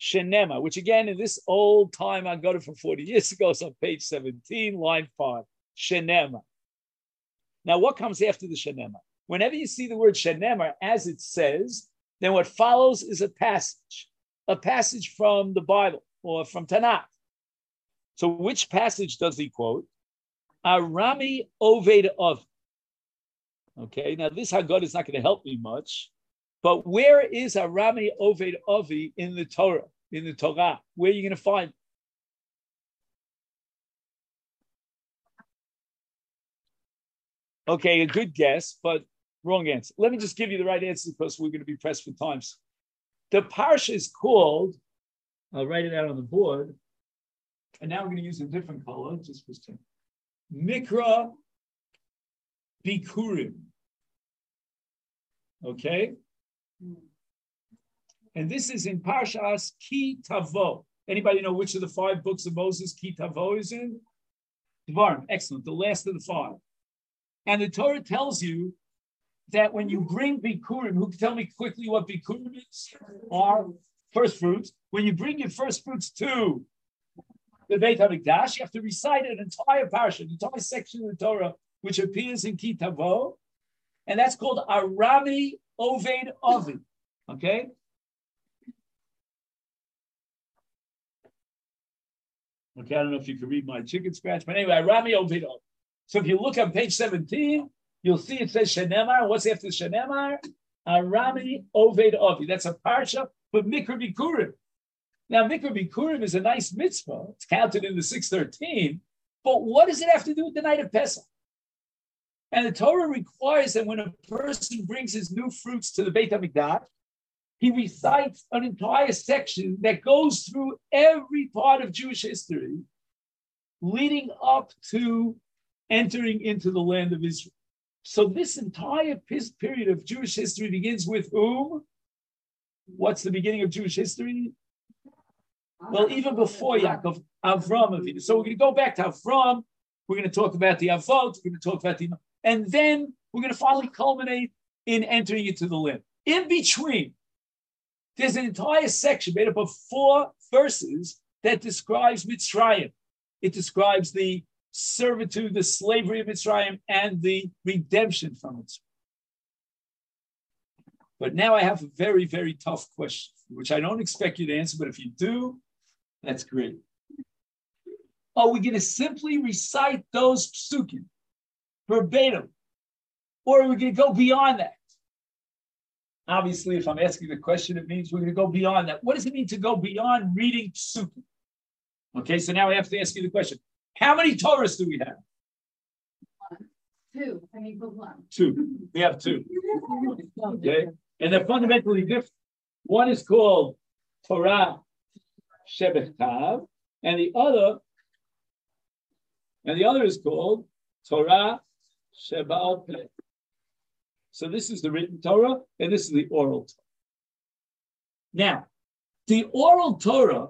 Shenema, which again, in this old time, I got it from 40 years ago, it's on page 17, line 5. shenema. Now, what comes after the shenema? Whenever you see the word shenema as it says, then what follows is a passage, a passage from the Bible or from Tanakh. So, which passage does he quote? Arami Oved Avi. Okay, now this Haggadah is not going to help me much, but where is Arami Oved Avi in the Torah, in the Torah? Where are you going to find? Okay, a good guess, but wrong answer. Let me just give you the right answer because we're going to be pressed for times. The parsha is called, I'll write it out on the board, and now we're going to use a different color, just for. Mikra Bikurim. Okay? And this is in Parshas Ki Tavo. Anybody know which of the five books of Moses Ki Tavo is in? Devarim. Excellent. The last of the five. And the Torah tells you that when you bring Bikurim, who can tell me quickly what Bikurim is? Are first fruits. When you bring your first fruits to the Beit HaMikdash, you have to recite an entire parsha, an entire section of the Torah, which appears in Kitavo, and that's called Arami Oved Avi. Okay? Okay, I don't know if you can read my chicken scratch, but anyway, Arami Oved Avi. So if you look on page 17, you'll see it says Shenemar. What's after Shenemar? Arami Oved Avi. That's a parsha, but Mikra Bikurim. Now, Mikra Bikurim is a nice mitzvah. It's counted in the 613. But what does it have to do with the night of Pesach? And the Torah requires that when a person brings his new fruits to the Beit HaMikdash, he recites an entire section that goes through every part of Jewish history leading up to entering into the land of Israel. So this entire period of Jewish history begins with whom? What's the beginning of Jewish history? Well, even before Yaakov, Avram. So we're going to go back to Avram. We're going to talk about the Avot. We're going to talk about the, and then we're going to finally culminate in entering into the land. In between, there's an entire section made up of four verses that describes Mitzrayim. It describes the servitude, the slavery of Mitzrayim, and the redemption from it. But now I have a very, very tough question, which I don't expect you to answer, but if you do, that's great. Are we going to simply recite those psukim verbatim? Or are we going to go beyond that? Obviously, if I'm asking the question, it means we're going to go beyond that. What does it mean to go beyond reading psukim? Okay, so now I have to ask you the question how many Torahs do we have? One, two. I mean, one. Two. We have two. Okay. And they're fundamentally different. One is called Torah Shebechtav, and the other, and the other is called Torah Shebal Peh. So this is the written Torah, and this is the oral Torah. Now, the oral Torah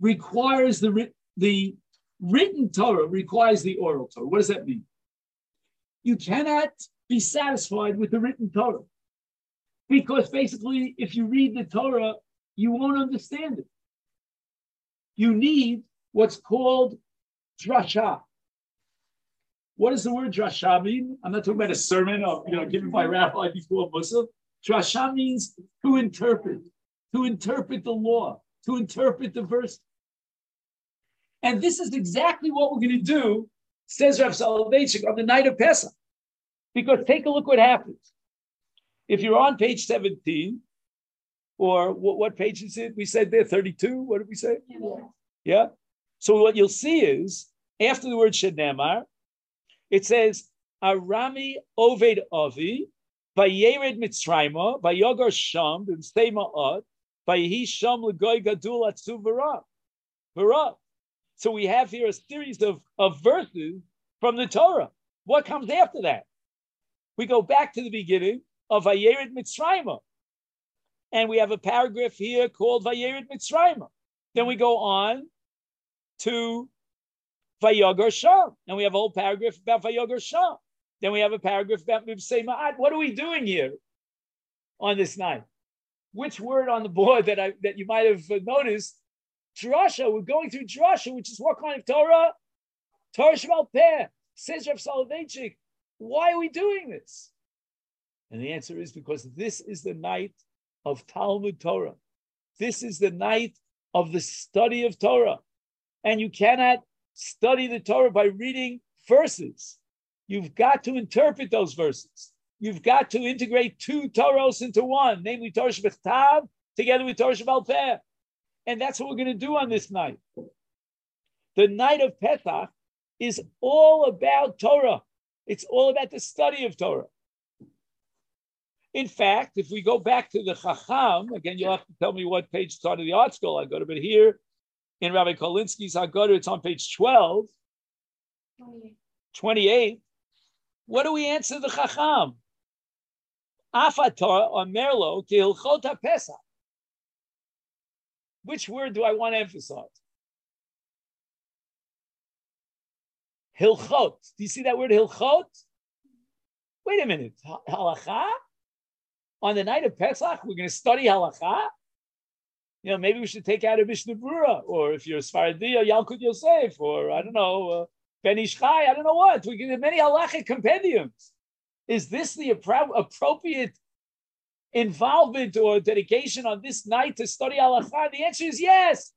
requires the the written Torah requires the oral Torah. What does that mean? You cannot be satisfied with the written Torah. Because basically, if you read the Torah, you won't understand it. You need what's called drasha. What does the word drasha mean? I'm not talking about a sermon or you know given by rabbi before Muslim. Drasha means to interpret, to interpret the law, to interpret the verse. And this is exactly what we're going to do, says Rav Soloveitchik, on the night of Pesach. Because take a look what happens. If you're on page 17, or what, what page is it? We said there 32. What did we say? Yeah. yeah? So what you'll see is after the word Shenemar, it says Arami Oved Avi, Vayered Mitzrayma, Vayogar Sham, and Stema Vayehi Sham Legoy Gadul Atzu Vara. So we have here a series of, of verses from the Torah. What comes after that? We go back to the beginning of Vayered Mitzrayim. And we have a paragraph here called Vayered Mitzrayim. Then we go on to Vayogar Sham. And we have a whole paragraph about Vayogar Sham. Then we have a paragraph about Mibsei Ma'at. What are we doing here on this night? Which word on the board that I that you might have noticed drasha. We're going through drasha, which is what kind of Torah? Torah Shebal Peh. Says Rav Soloveitchik, why are we doing this? And the answer is because this is the night of Talmud Torah. This is the night of the study of Torah. And you cannot study the Torah by reading verses. You've got to interpret those verses. You've got to integrate two Torahs into one, namely Torah Shebechtav together with Torah Shebal. And that's what we're going to do on this night. The night of Pesach is all about Torah. It's all about the study of Torah. In fact, if we go back to the Chacham, again, you'll have to tell me what page it's on in the ArtScroll I go to, but here in Rabbi Kolinsky's Haggadah, it's on page 12, 28. 28. What do we answer the Chacham? Afatar or Merlo Kihilchota Pesach. Which word do I want to emphasize? Hilchot. Do you see that word hilchot? Wait a minute. Halacha? On the night of Pesach, we're going to study halacha? You know, maybe we should take out a Mishnah Brura, or if you're a Sfaradi, or Yalkut Yosef, or I don't know, uh, Ben Ish Chai, I don't know what. We get many halachic compendiums. Is this the appro- appropriate involvement or dedication on this night to study halacha? The answer is yes,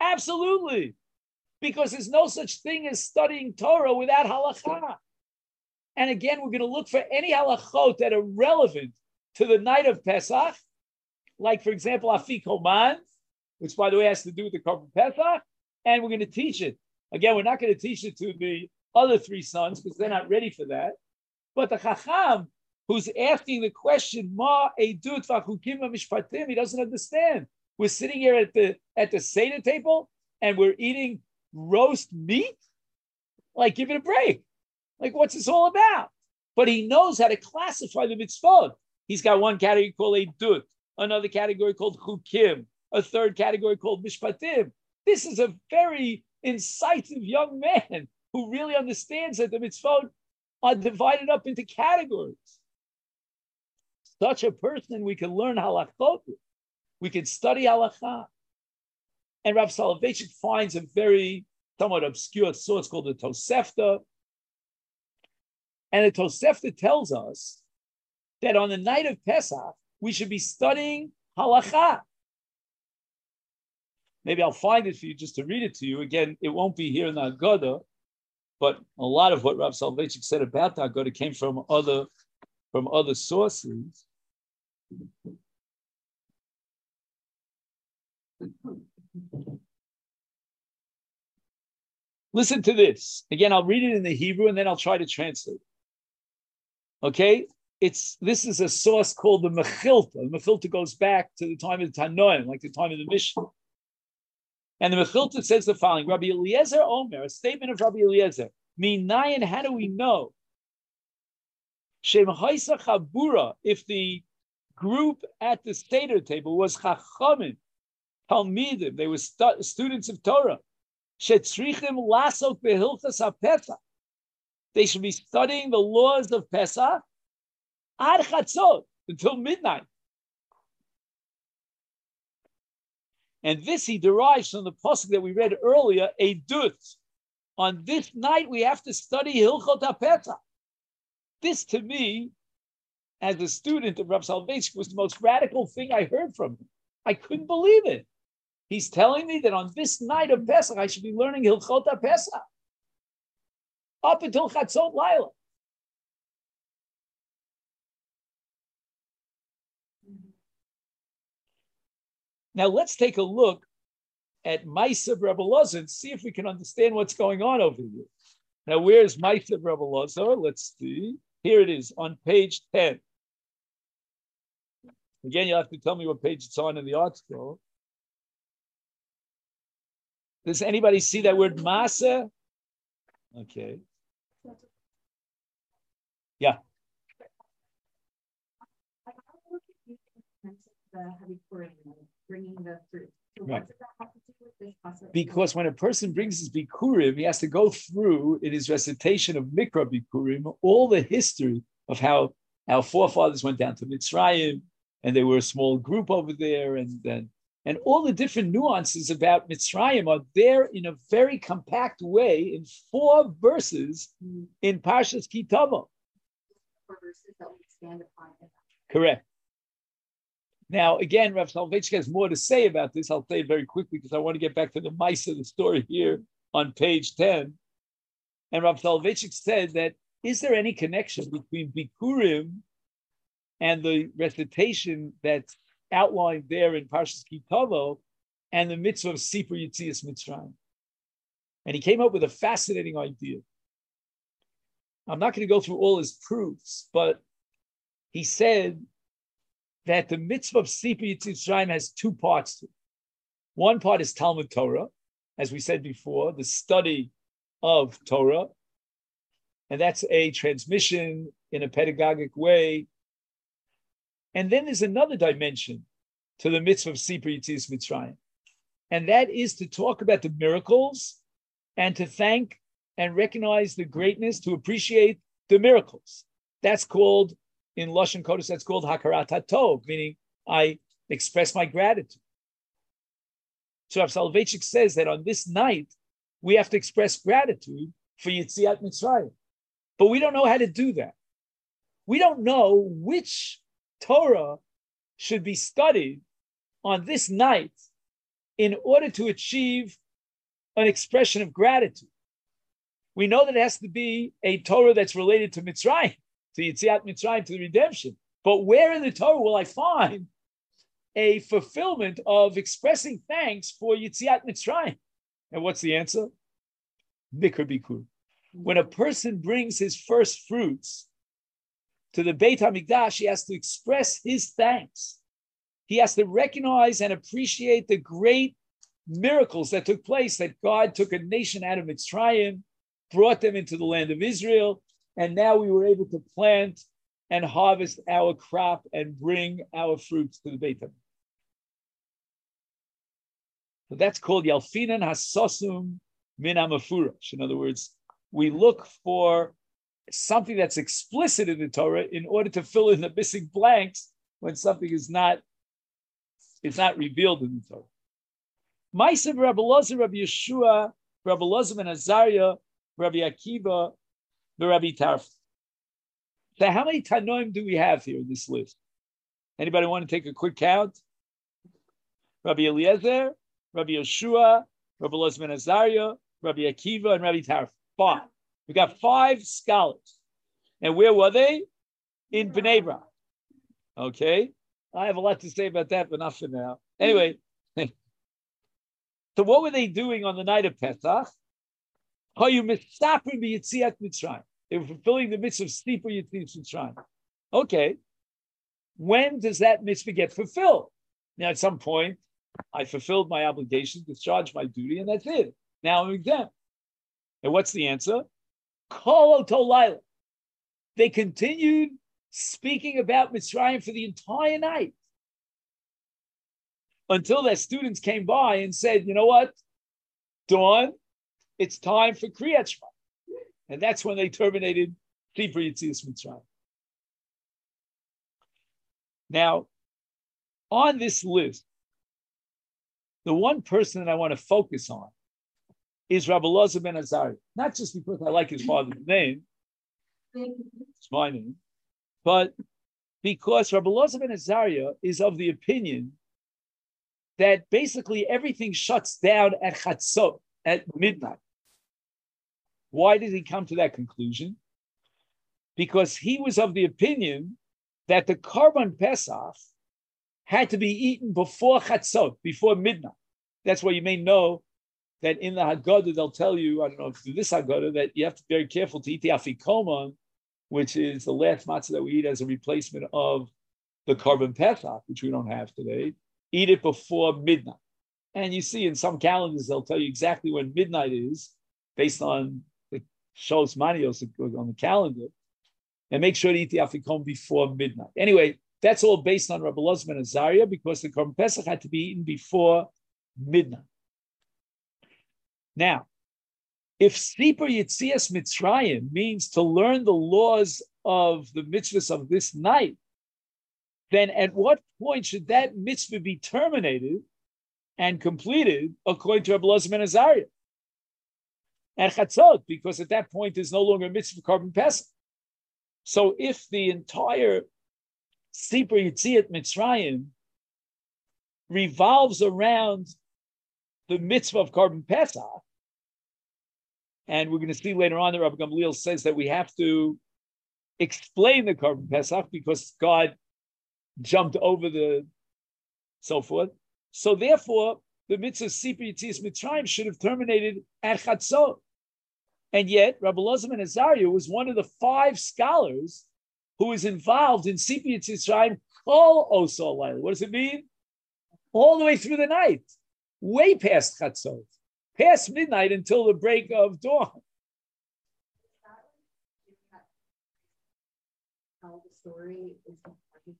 absolutely, because there's no such thing as studying Torah without halacha. And again, we're going to look for any halachot that are relevant to the night of Pesach, like for example, Afikoman, which by the way has to do with the Korban Pesach, and we're going to teach it. Again, we're not going to teach it to the other three sons because they're not ready for that. But the Chacham, who's asking the question, Ma Edut Mishpatim, he doesn't understand. We're sitting here at the at the Seder table and we're eating roast meat. Like, give it a break. Like, what's this all about? But he knows how to classify the mitzvot. He's got one category called Edut, another category called Chukim, a third category called Mishpatim. This is a very incisive young man who really understands that the mitzvot are divided up into categories. Such a person, we can learn halachot. We can study halacha. And Rav Soloveitchik finds a very somewhat obscure source called the Tosefta. And the Tosefta tells us that on the night of Pesach, we should be studying halacha. Maybe I'll find it for you just to read it to you. Again, it won't be here in the Haggadah, but a lot of what Rav Soloveitchik said about the Haggadah came from other from other sources. Listen to this. Again, I'll read it in the Hebrew and then I'll try to translate. Okay? It's this is a source called the Mechilta. The Mechilta goes back to the time of the Tanoim, like the time of the Mishnah. And the Mechilta says the following: Rabbi Eliezer Omer, a statement of Rabbi Eliezer. Minayin, how do we know? Shem Chabura, if the group at the Seder table was Chachamim, Talmidim, they were stu- students of Torah. Shetzrichim lasok behilchas haPesach. They should be studying the laws of Pesach ad chatzot until midnight. And this he derives from the pasuk that we read earlier, a. On this night, we have to study Hilchot HaPesach. This, to me, as a student of Rav Soloveitchik, was the most radical thing I heard from him. I couldn't believe it. He's telling me that on this night of Pesach, I should be learning Hilchot HaPesach up until Chatzot Laila. Now let's take a look at Maisa Rebbe Loza and see if we can understand what's going on over here. Now, where's Maisa Rebbe Loza? Let's see. Here it is on page 10. Again, you'll have to tell me what page it's on in the ArtScroll. Does anybody see that word masa? Okay. Yeah. Bringing the fruit. So Right. what does that have to do with this possible? Because when a person brings his Bikurim, he has to go through in his recitation of Mikra Bikurim all the history of how our forefathers went down to Mitzrayim and they were a small group over there and then And all the different nuances about Mitzrayim are there in a very compact way in four verses hmm. in Parshas Kitavo. Correct. Now, again, Rav Soloveitchik has more to say about this. I'll say it very quickly because I want to get back to the mice of the story here on page 10. And Rav Soloveitchik said that is there any connection between Bikurim and the recitation that's outlined there in Parshas Kitavo and the mitzvah of Sipur Yitzias Mitzrayim? And he came up with a fascinating idea. I'm not going to go through all his proofs, but he said that the mitzvah of Sipur Yitzias Mitzrayim has two parts to it. One part is Talmud Torah, as we said before, the study of Torah, and that's a transmission in a pedagogic way. And then there's another dimension to the mitzvah of Sipur Yitzias Mitzrayim, and that is to talk about the miracles and to thank and recognize the greatness, to appreciate the miracles. That's called in Lashon Kodesh. That's called Hakarat Hatov, meaning I express my gratitude. So Rav Soloveitchik says that on this night we have to express gratitude for Yitziat Mitzrayim. But we don't know how to do that. We don't know which Torah should be studied on this night in order to achieve an expression of gratitude. We know that it has to be a Torah that's related to Mitzrayim, to Yitziat Mitzrayim, to the redemption. But where in the Torah will I find a fulfillment of expressing thanks for Yitziat Mitzrayim? And what's the answer? Mikra Bikur when a person brings his first fruits to the Beit HaMikdash, he has to express his thanks. He has to recognize and appreciate the great miracles that took place, that God took a nation out of Mitzrayim, brought them into the land of Israel, and now we were able to plant and harvest our crop and bring our fruits to the Beit. So that's called Yalfinan Hasosum Min Amafurash. In other words, we look for something that's explicit in the Torah in order to fill in the missing blanks when something is not it's not revealed in the Torah. Ma'asav Rabbi Lozer, Rabbi Yeshua, Rabbi Lozer Azariah, Rabbi Akiva, the Rabbi Tarf. So how many Tanoim do we have here in this list? Anybody want to take a quick count? Rabbi Eliezer, Rabbi Yeshua, Rabbi Lozer and Azariah, Rabbi Akiva, and Rabbi Tarf. Five. We got five scholars. And where were they? In Bnei Brak. Okay. I have a lot to say about that, but not for now. Anyway, so what were they doing on the night of Pesach? They were fulfilling the mitzvah of Sipur Yitziat Mitzrayim. Okay. When does that mitzvah get fulfilled? Now, at some point, I fulfilled my obligation, discharged my duty, and that's it. Now I'm exempt. And what's the answer? Kol. They continued speaking about Mitzrayim for the entire night until their students came by and said, you know what, Dawn, it's time for Kriyat Shema. And that's when they terminated Sipur Yitzias Mitzrayim. Now, on this list, the one person that I want to focus on is Rabbi Loza ben Azari. Not just because I like his father's name, it's my name, but because Rabbi Loza ben Azariah is of the opinion that basically everything shuts down at Chatzot, at midnight. Why did he come to that conclusion? Because he was of the opinion that the Korban Pesach had to be eaten before Chatzot, before midnight. That's why you may know that in the Haggadah they'll tell you, I don't know if this Haggadah, that you have to be very careful to eat the Afikoman, which is the last matzah that we eat as a replacement of the Korban Pesach, which we don't have today. Eat it before midnight. And you see in some calendars, they'll tell you exactly when midnight is based on Shos Manios on the calendar. And make sure to eat the Afikoman before midnight. Anyway, that's all based on Rabbi Lozman and Azariah because the Korban Pesach had to be eaten before midnight. Now, if Sipur Yitzias Mitzrayim means to learn the laws of the mitzvahs of this night, then at what point should that mitzvah be terminated and completed according to Rabbi Elazar ben Azariah. And chatzot, because at that point there's no longer a mitzvah Korban Pesach. So if the entire Sipur Yitziat Mitzrayim revolves around the mitzvah of Korban Pesach, and we're going to see later on that Rabbi Gamliel says that we have to explain the Korban Pesach because God jumped over the so forth. So therefore, the mitzvah Sipur Yitzias Mitzrayim should have terminated at Chatzot. And yet, Rabbi Elazar ben Azariah was one of the five scholars who was involved in Sipur Yitzias Mitzrayim Kol Osol What does it mean? All the way through the night, way past Chatzot, past midnight until the break of dawn. How the story is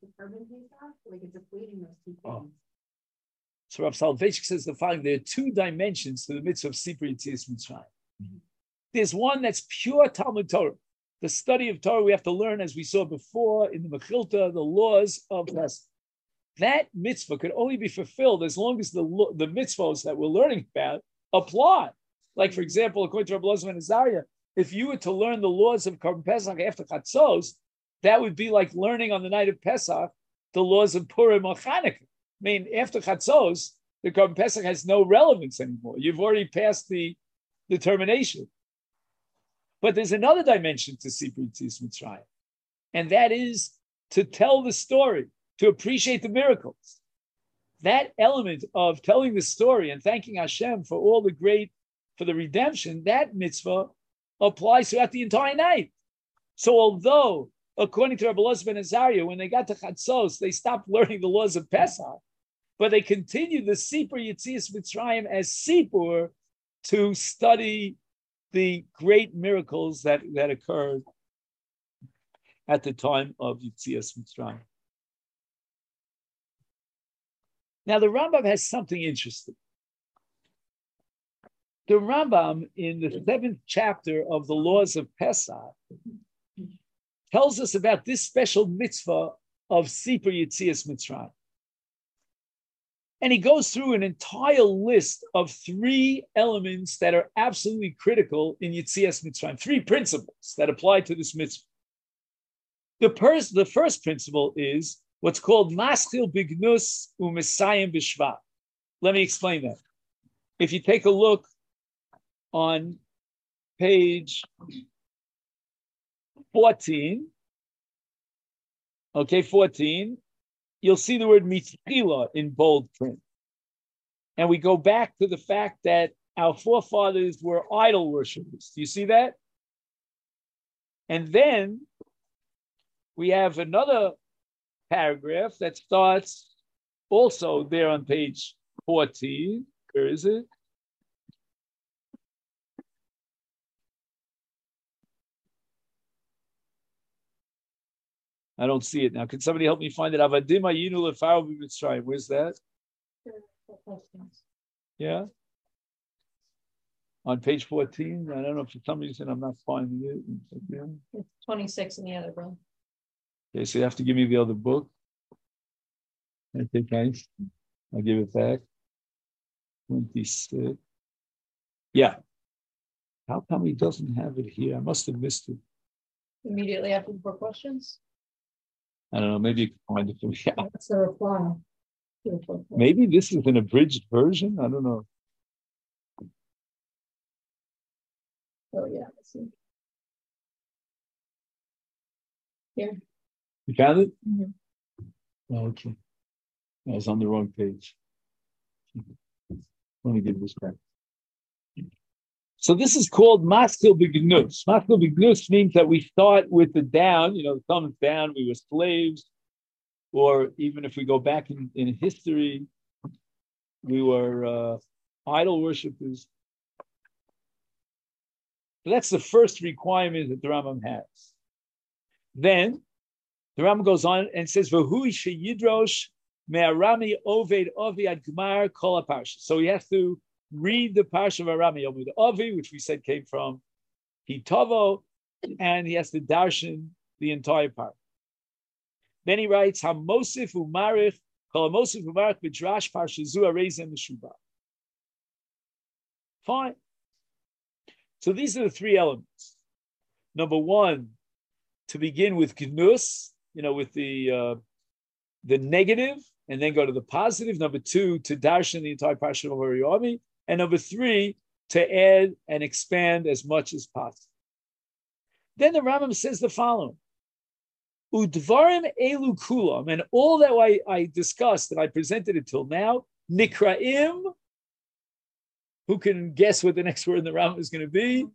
the korban pesach, like it's equating those two oh. things. Oh. So Rav Soloveitchik says the following: there are two dimensions to the mitzvah of Sipur Yitzias Mitzrayim. There's one that's pure Talmud Torah, the study of Torah. We have to learn, as we saw before in the Mechilta, the laws of Pesach. That mitzvah could only be fulfilled as long as the the mitzvahs that we're learning about apply. Like, for example, according to Rabbi and Azariah, if you were to learn the laws of Korban Pesach after Chatzos, that would be like learning on the night of Pesach the laws of Purim or Chanukah. I mean, after Chatzos, the Korban Pesach has no relevance anymore. You've already passed the determination. But there's another dimension to Sipur Yitzias Mitzrayim, and that is to tell the story, to appreciate the miracles. That element of telling the story and thanking Hashem for all the great, for the redemption, that mitzvah applies throughout the entire night. So although, according to Rabbi Elazar ben Azariah, when they got to Chatzos, they stopped learning the laws of Pesach, but they continued the Sipur Yitzias Mitzrayim as Sipur to study the great miracles that, that occurred at the time of Yitzias Mitzrayim. Now, the Rambam has something interesting. The Rambam, in the seventh chapter of the laws of Pesach, tells us about this special mitzvah of Sipur Yitzias Mitzrayim. And he goes through an entire list of three elements that are absolutely critical in Yitzias Mitzrayim, three principles that apply to this mitzvah. The, pers- the first principle is what's called Maschil Bignus U'mesayem B'shevach. Let me explain that. If you take a look on page 14, okay, 14, you'll see the word Mitchila in bold print. And we go back to the fact that our forefathers were idol worshippers. Do you see that? And then we have another paragraph that starts also there on page 14. Where is it? I don't see it now. Can somebody help me find it? Avadim ayinu lefaro b'mitzrayim. Where's that? Yeah. On page 14. I don't know if for some reason I'm not finding it. It's 26 in the other room. Okay, so you have to give me the other book. Okay, thanks. I'll give it back. 26. Yeah. How come he doesn't have it here? I must have missed it. Immediately after the four questions. I don't know. Maybe you can find it for me. Yeah. That's the reply. Maybe this is an abridged version. I don't know. Oh, yeah. Let's see. Here. You found it? Mhm. Oh, okay. I was on the wrong page. Let me give this back. So this is called maskil bignus. Maskil bignus means that we start with the down, you know, the thumbs down, we were slaves, or even if we go back in, in history, we were uh, idol worshippers. So that's the first requirement that the Rambam has. Then the Rambam goes on and says, "V'hui sheyidrosh me'arami oved ovi ad gmar kol So he has to read the Parsha of Arami Oved Avi, which we said came from Ki Tavo, and he has to darshan the entire part. Then he writes, Hamosif umarich Kolamosu Mubarak Midrash Parshazu Arezem Meshuba. Fine. So these are the three elements. Number one, to begin with gnus, you know, with the uh, the negative, and then go to the positive. Number two, to darshan the entire parsha of Arami. And number three, to add and expand as much as possible. Then the Rambam says the following. Udvarim elu kulam, and all that I, I discussed and I presented it till now, nikraim, who can guess what the next word in the Rambam is going to be?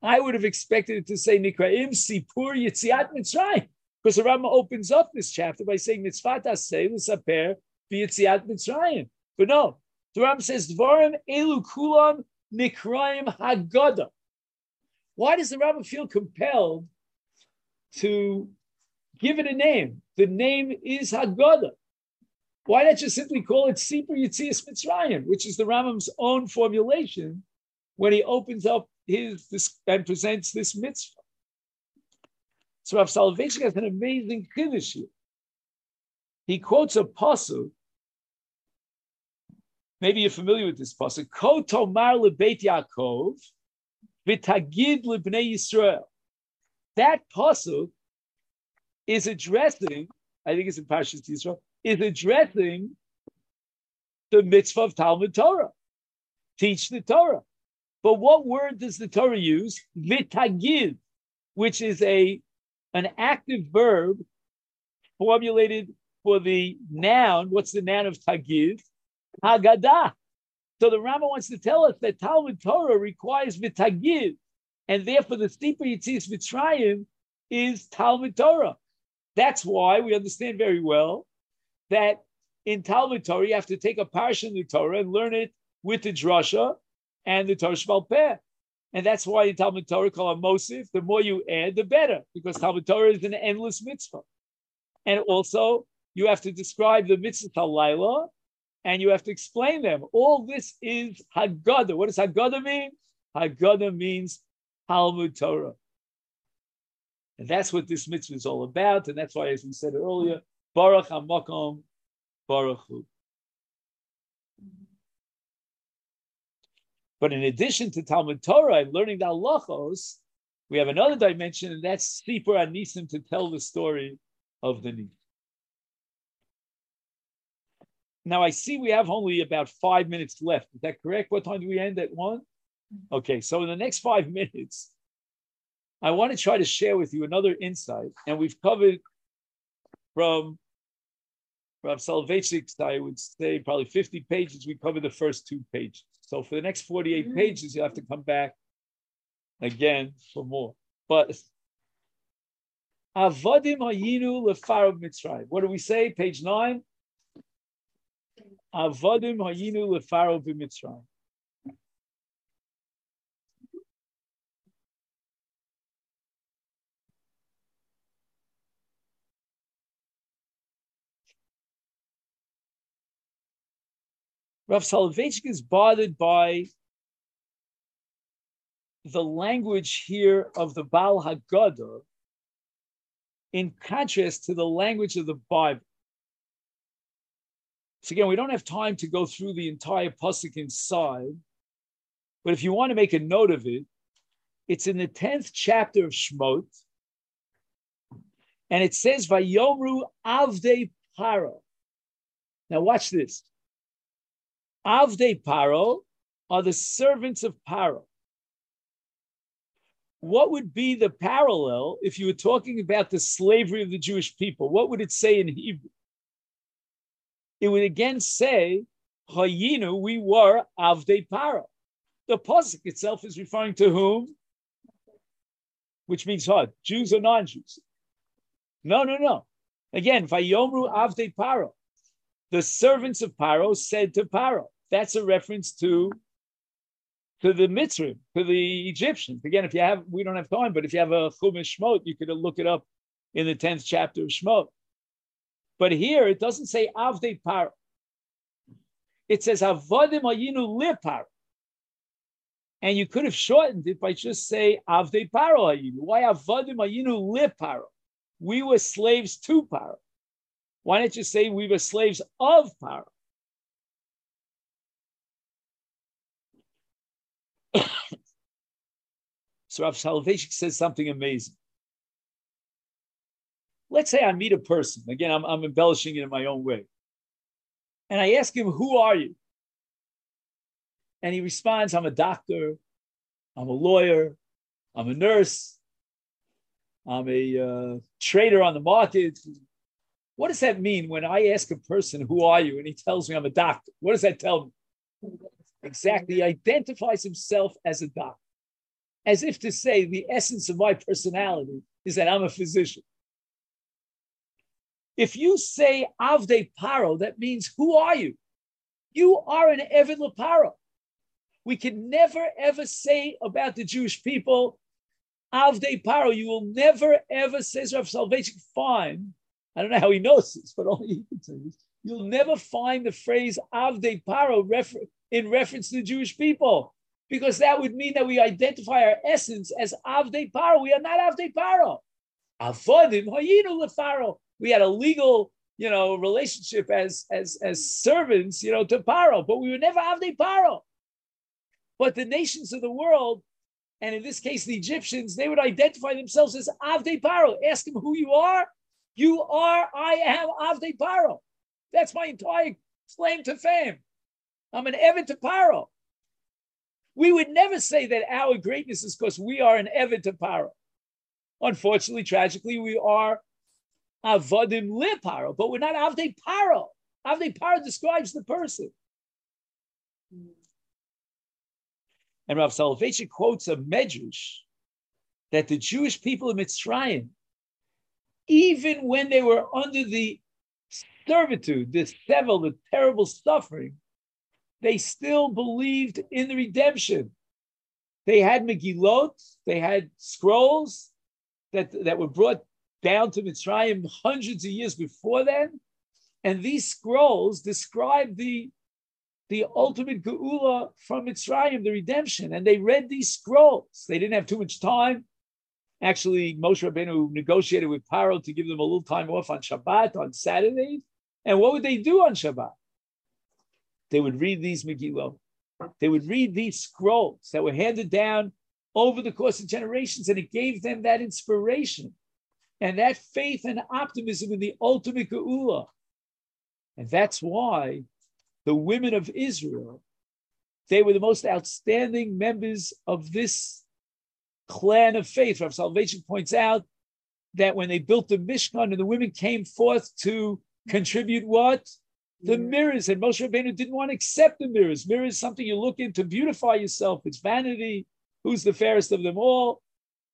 I would have expected it to say nikraim sipur yitziat mitzrayim, because the Rambam opens up this chapter by saying mitzvat aseh l'saper b'yitziat mitzrayim. But no, the Rambam says dvarim elu kulam nikraim haggadah. Why does the Rambam feel compelled to give it a name? The name is Haggadah. Why not just simply call it Sipur Yitzias Mitzrayim, which is the Rambam's own formulation when he opens up his this, and presents this mitzvah? So Rav Soloveitchik has an amazing chiddush here. He quotes a pasuk. Maybe you're familiar with this pasuk. Ko tomar lebeit Yaakov v'tagid lebnei Yisrael. That pasuk is addressing, I think it's in Parshas Yisro, is addressing the mitzvah of Talmud Torah. Teach the Torah. But what word does the Torah use? V'tagid, which is a an active verb formulated for the noun. What's the noun of tagid? Haggadah. So the Rama wants to tell us that Talmud Torah requires v'tagid, and therefore the Sipur Yitzias Mitzrayim is Talmud Torah. That's why we understand very well that in Talmud Torah you have to take a parsha in the Torah and learn it with the drasha and the Torah Shebal Peh. And that's why in Talmud Torah called a Mosif, the more you add, the better, because Talmud Torah is an endless mitzvah. And also, you have to describe the mitzvah halayla, and you have to explain them. All this is Haggadah. What does Haggadah mean? Haggadah means Talmud Torah. And that's what this mitzvah is all about. And that's why, as we said earlier, Baruch HaMakom, Baruch Hu. But in addition to Talmud Torah and learning the halachos, we have another dimension, and that's Sipur Anisim to tell the story of the need. Now I see we have only about five minutes left. Is that correct? What time do we end at one? Mm-hmm. Okay, so in the next five minutes, I want to try to share with you another insight, and we've covered from Rav Soloveitchik's, I would say probably 50 pages, we covered the first two pages. So for the next 48 mm-hmm. pages, you'll have to come back again for more. But Avadim Hayinu Lefarav Mitzrayim. What do we say? Page nine. Avadim Hayinu Lefarav Mitzrayim. Rav Soloveitchik is bothered by the language here of the Baal Haggadah in contrast to the language of the Bible. So again, we don't have time to go through the entire pasuk inside, but if you want to make a note of it, it's in the tenth chapter of Shmot, and it says Vayomru Avdei Paro. Now watch this. Avdei Paro are the servants of Paro. What would be the parallel if you were talking about the slavery of the Jewish people? What would it say in Hebrew? It would again say, Hayinu, we were Avdei Paro. The Pasuk itself is referring to whom? Which means what? Jews or non-Jews? No, no, no. Again, Vayomru Avdei Paro. The servants of Paro said to Paro. That's a reference to to the Mitzrim, to the Egyptians. Again, if you have, we don't have time, but if you have a Chumash Shmot, you could look it up in the 10th chapter of Shmot. But here it doesn't say Avdei Paro. It says Avodim Ayinu Lipar. And you could have shortened it by just say Avdei Paro Ayinu. Why Avodim Ayinu Liparo? We were slaves to Paro. Why don't you say we were slaves of Paro? so Rav Soloveitchik says something amazing. Let's say I meet a person. Again, I'm, I'm embellishing it in my own way. And I ask him, Who are you? And he responds, I'm a doctor, I'm a lawyer, I'm a nurse, I'm a uh, trader on the market. What does that mean when I ask a person, Who are you? and he tells me I'm a doctor? What does that tell me? Exactly. He identifies himself as a doctor, as if to say, The essence of my personality is that I'm a physician. If you say Avde Paro, that means who are you? You are an Eved Paro. We can never ever say about the Jewish people, Avde Paro. You will never ever say Rav Soloveitchik fine. I don't know how he knows this, but only he can say this. You'll never find the phrase Avde Paro refer- in reference to the Jewish people, because that would mean that we identify our essence as Avde Paro. We are not Avde Paro. Avodim Hayinu Lefaro we had a legal, you know, relationship as as as servants, you know, to Paro, but we were never Avdei Paro. But the nations of the world, and in this case the Egyptians, they would identify themselves as Avdei Paro. Ask them who you are. You are, I am Avdei Paro. That's my entire claim to fame. I'm an Evid to Paro. We would never say that our greatness is because we are an Evid to Paro. Unfortunately, tragically, we are avodim paro, but we're not avdei paro. Avdei paro describes the person. And Rav Soloveitchik quotes a medrash that the Jewish people of Mitzrayim, even when they were under the servitude, this devil, the terrible suffering, they still believed in the redemption. They had Megillot, they had scrolls that, that were brought down to Mitzrayim hundreds of years before then. And these scrolls describe the, the ultimate geula from Mitzrayim, the redemption. And they read these scrolls. They didn't have too much time. Actually, Moshe Rabbeinu negotiated with Paro to give them a little time off on Shabbat, on Saturdays. And what would they do on Shabbat? They would read these Megillah. They would read these scrolls that were handed down over the course of generations, and it gave them that inspiration and that faith and optimism in the ultimate geula. And that's why the women of Israel, they were the most outstanding members of this clan of faith. Rav Soloveitchik points out that when they built the Mishkan and the women came forth to contribute what? The yeah. mirrors. And Moshe Rabbeinu didn't want to accept the mirrors. Mirrors is something you look in to beautify yourself. It's vanity. Who's the fairest of them all?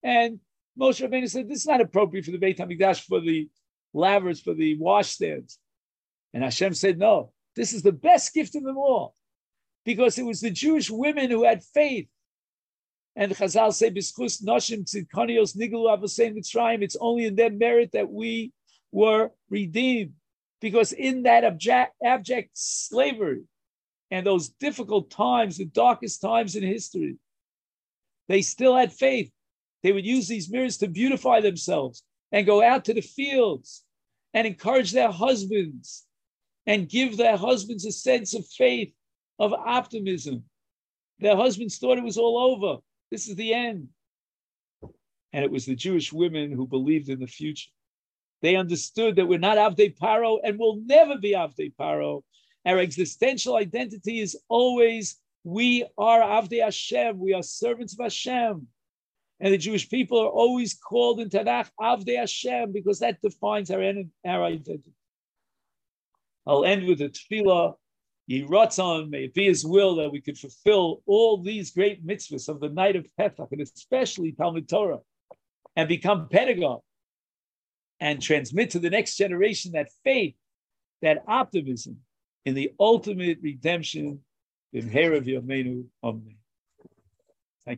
And Moshe Rabbeinu said, this is not appropriate for the Beit HaMikdash, for the lavers, for the washstands. And Hashem said, no, this is the best gift of them all. Because it was the Jewish women who had faith. And Chazal say, Bizchus Noshim Tzidkonios Nigalu Avosei Mitzrayim, it's only in their merit that we were redeemed. Because in that abject, abject slavery and those difficult times, the darkest times in history, they still had faith. They would use these mirrors to beautify themselves and go out to the fields and encourage their husbands and give their husbands a sense of faith, of optimism. Their husbands thought it was all over. This is the end. And it was the Jewish women who believed in the future. They understood that we're not Avdei Paro and will never be Avdei Paro. Our existential identity is always we are Avdei Hashem. We are servants of Hashem. And the Jewish people are always called in Tanakh Avdei Hashem because that defines our, our identity. I'll end with a tefillah. Yiratzon, may it be His will that we could fulfill all these great mitzvahs of the night of Pesach, and especially Talmud Torah, and become pedagogue, and transmit to the next generation that faith, that optimism in the ultimate redemption in Herav Yomenu Amen.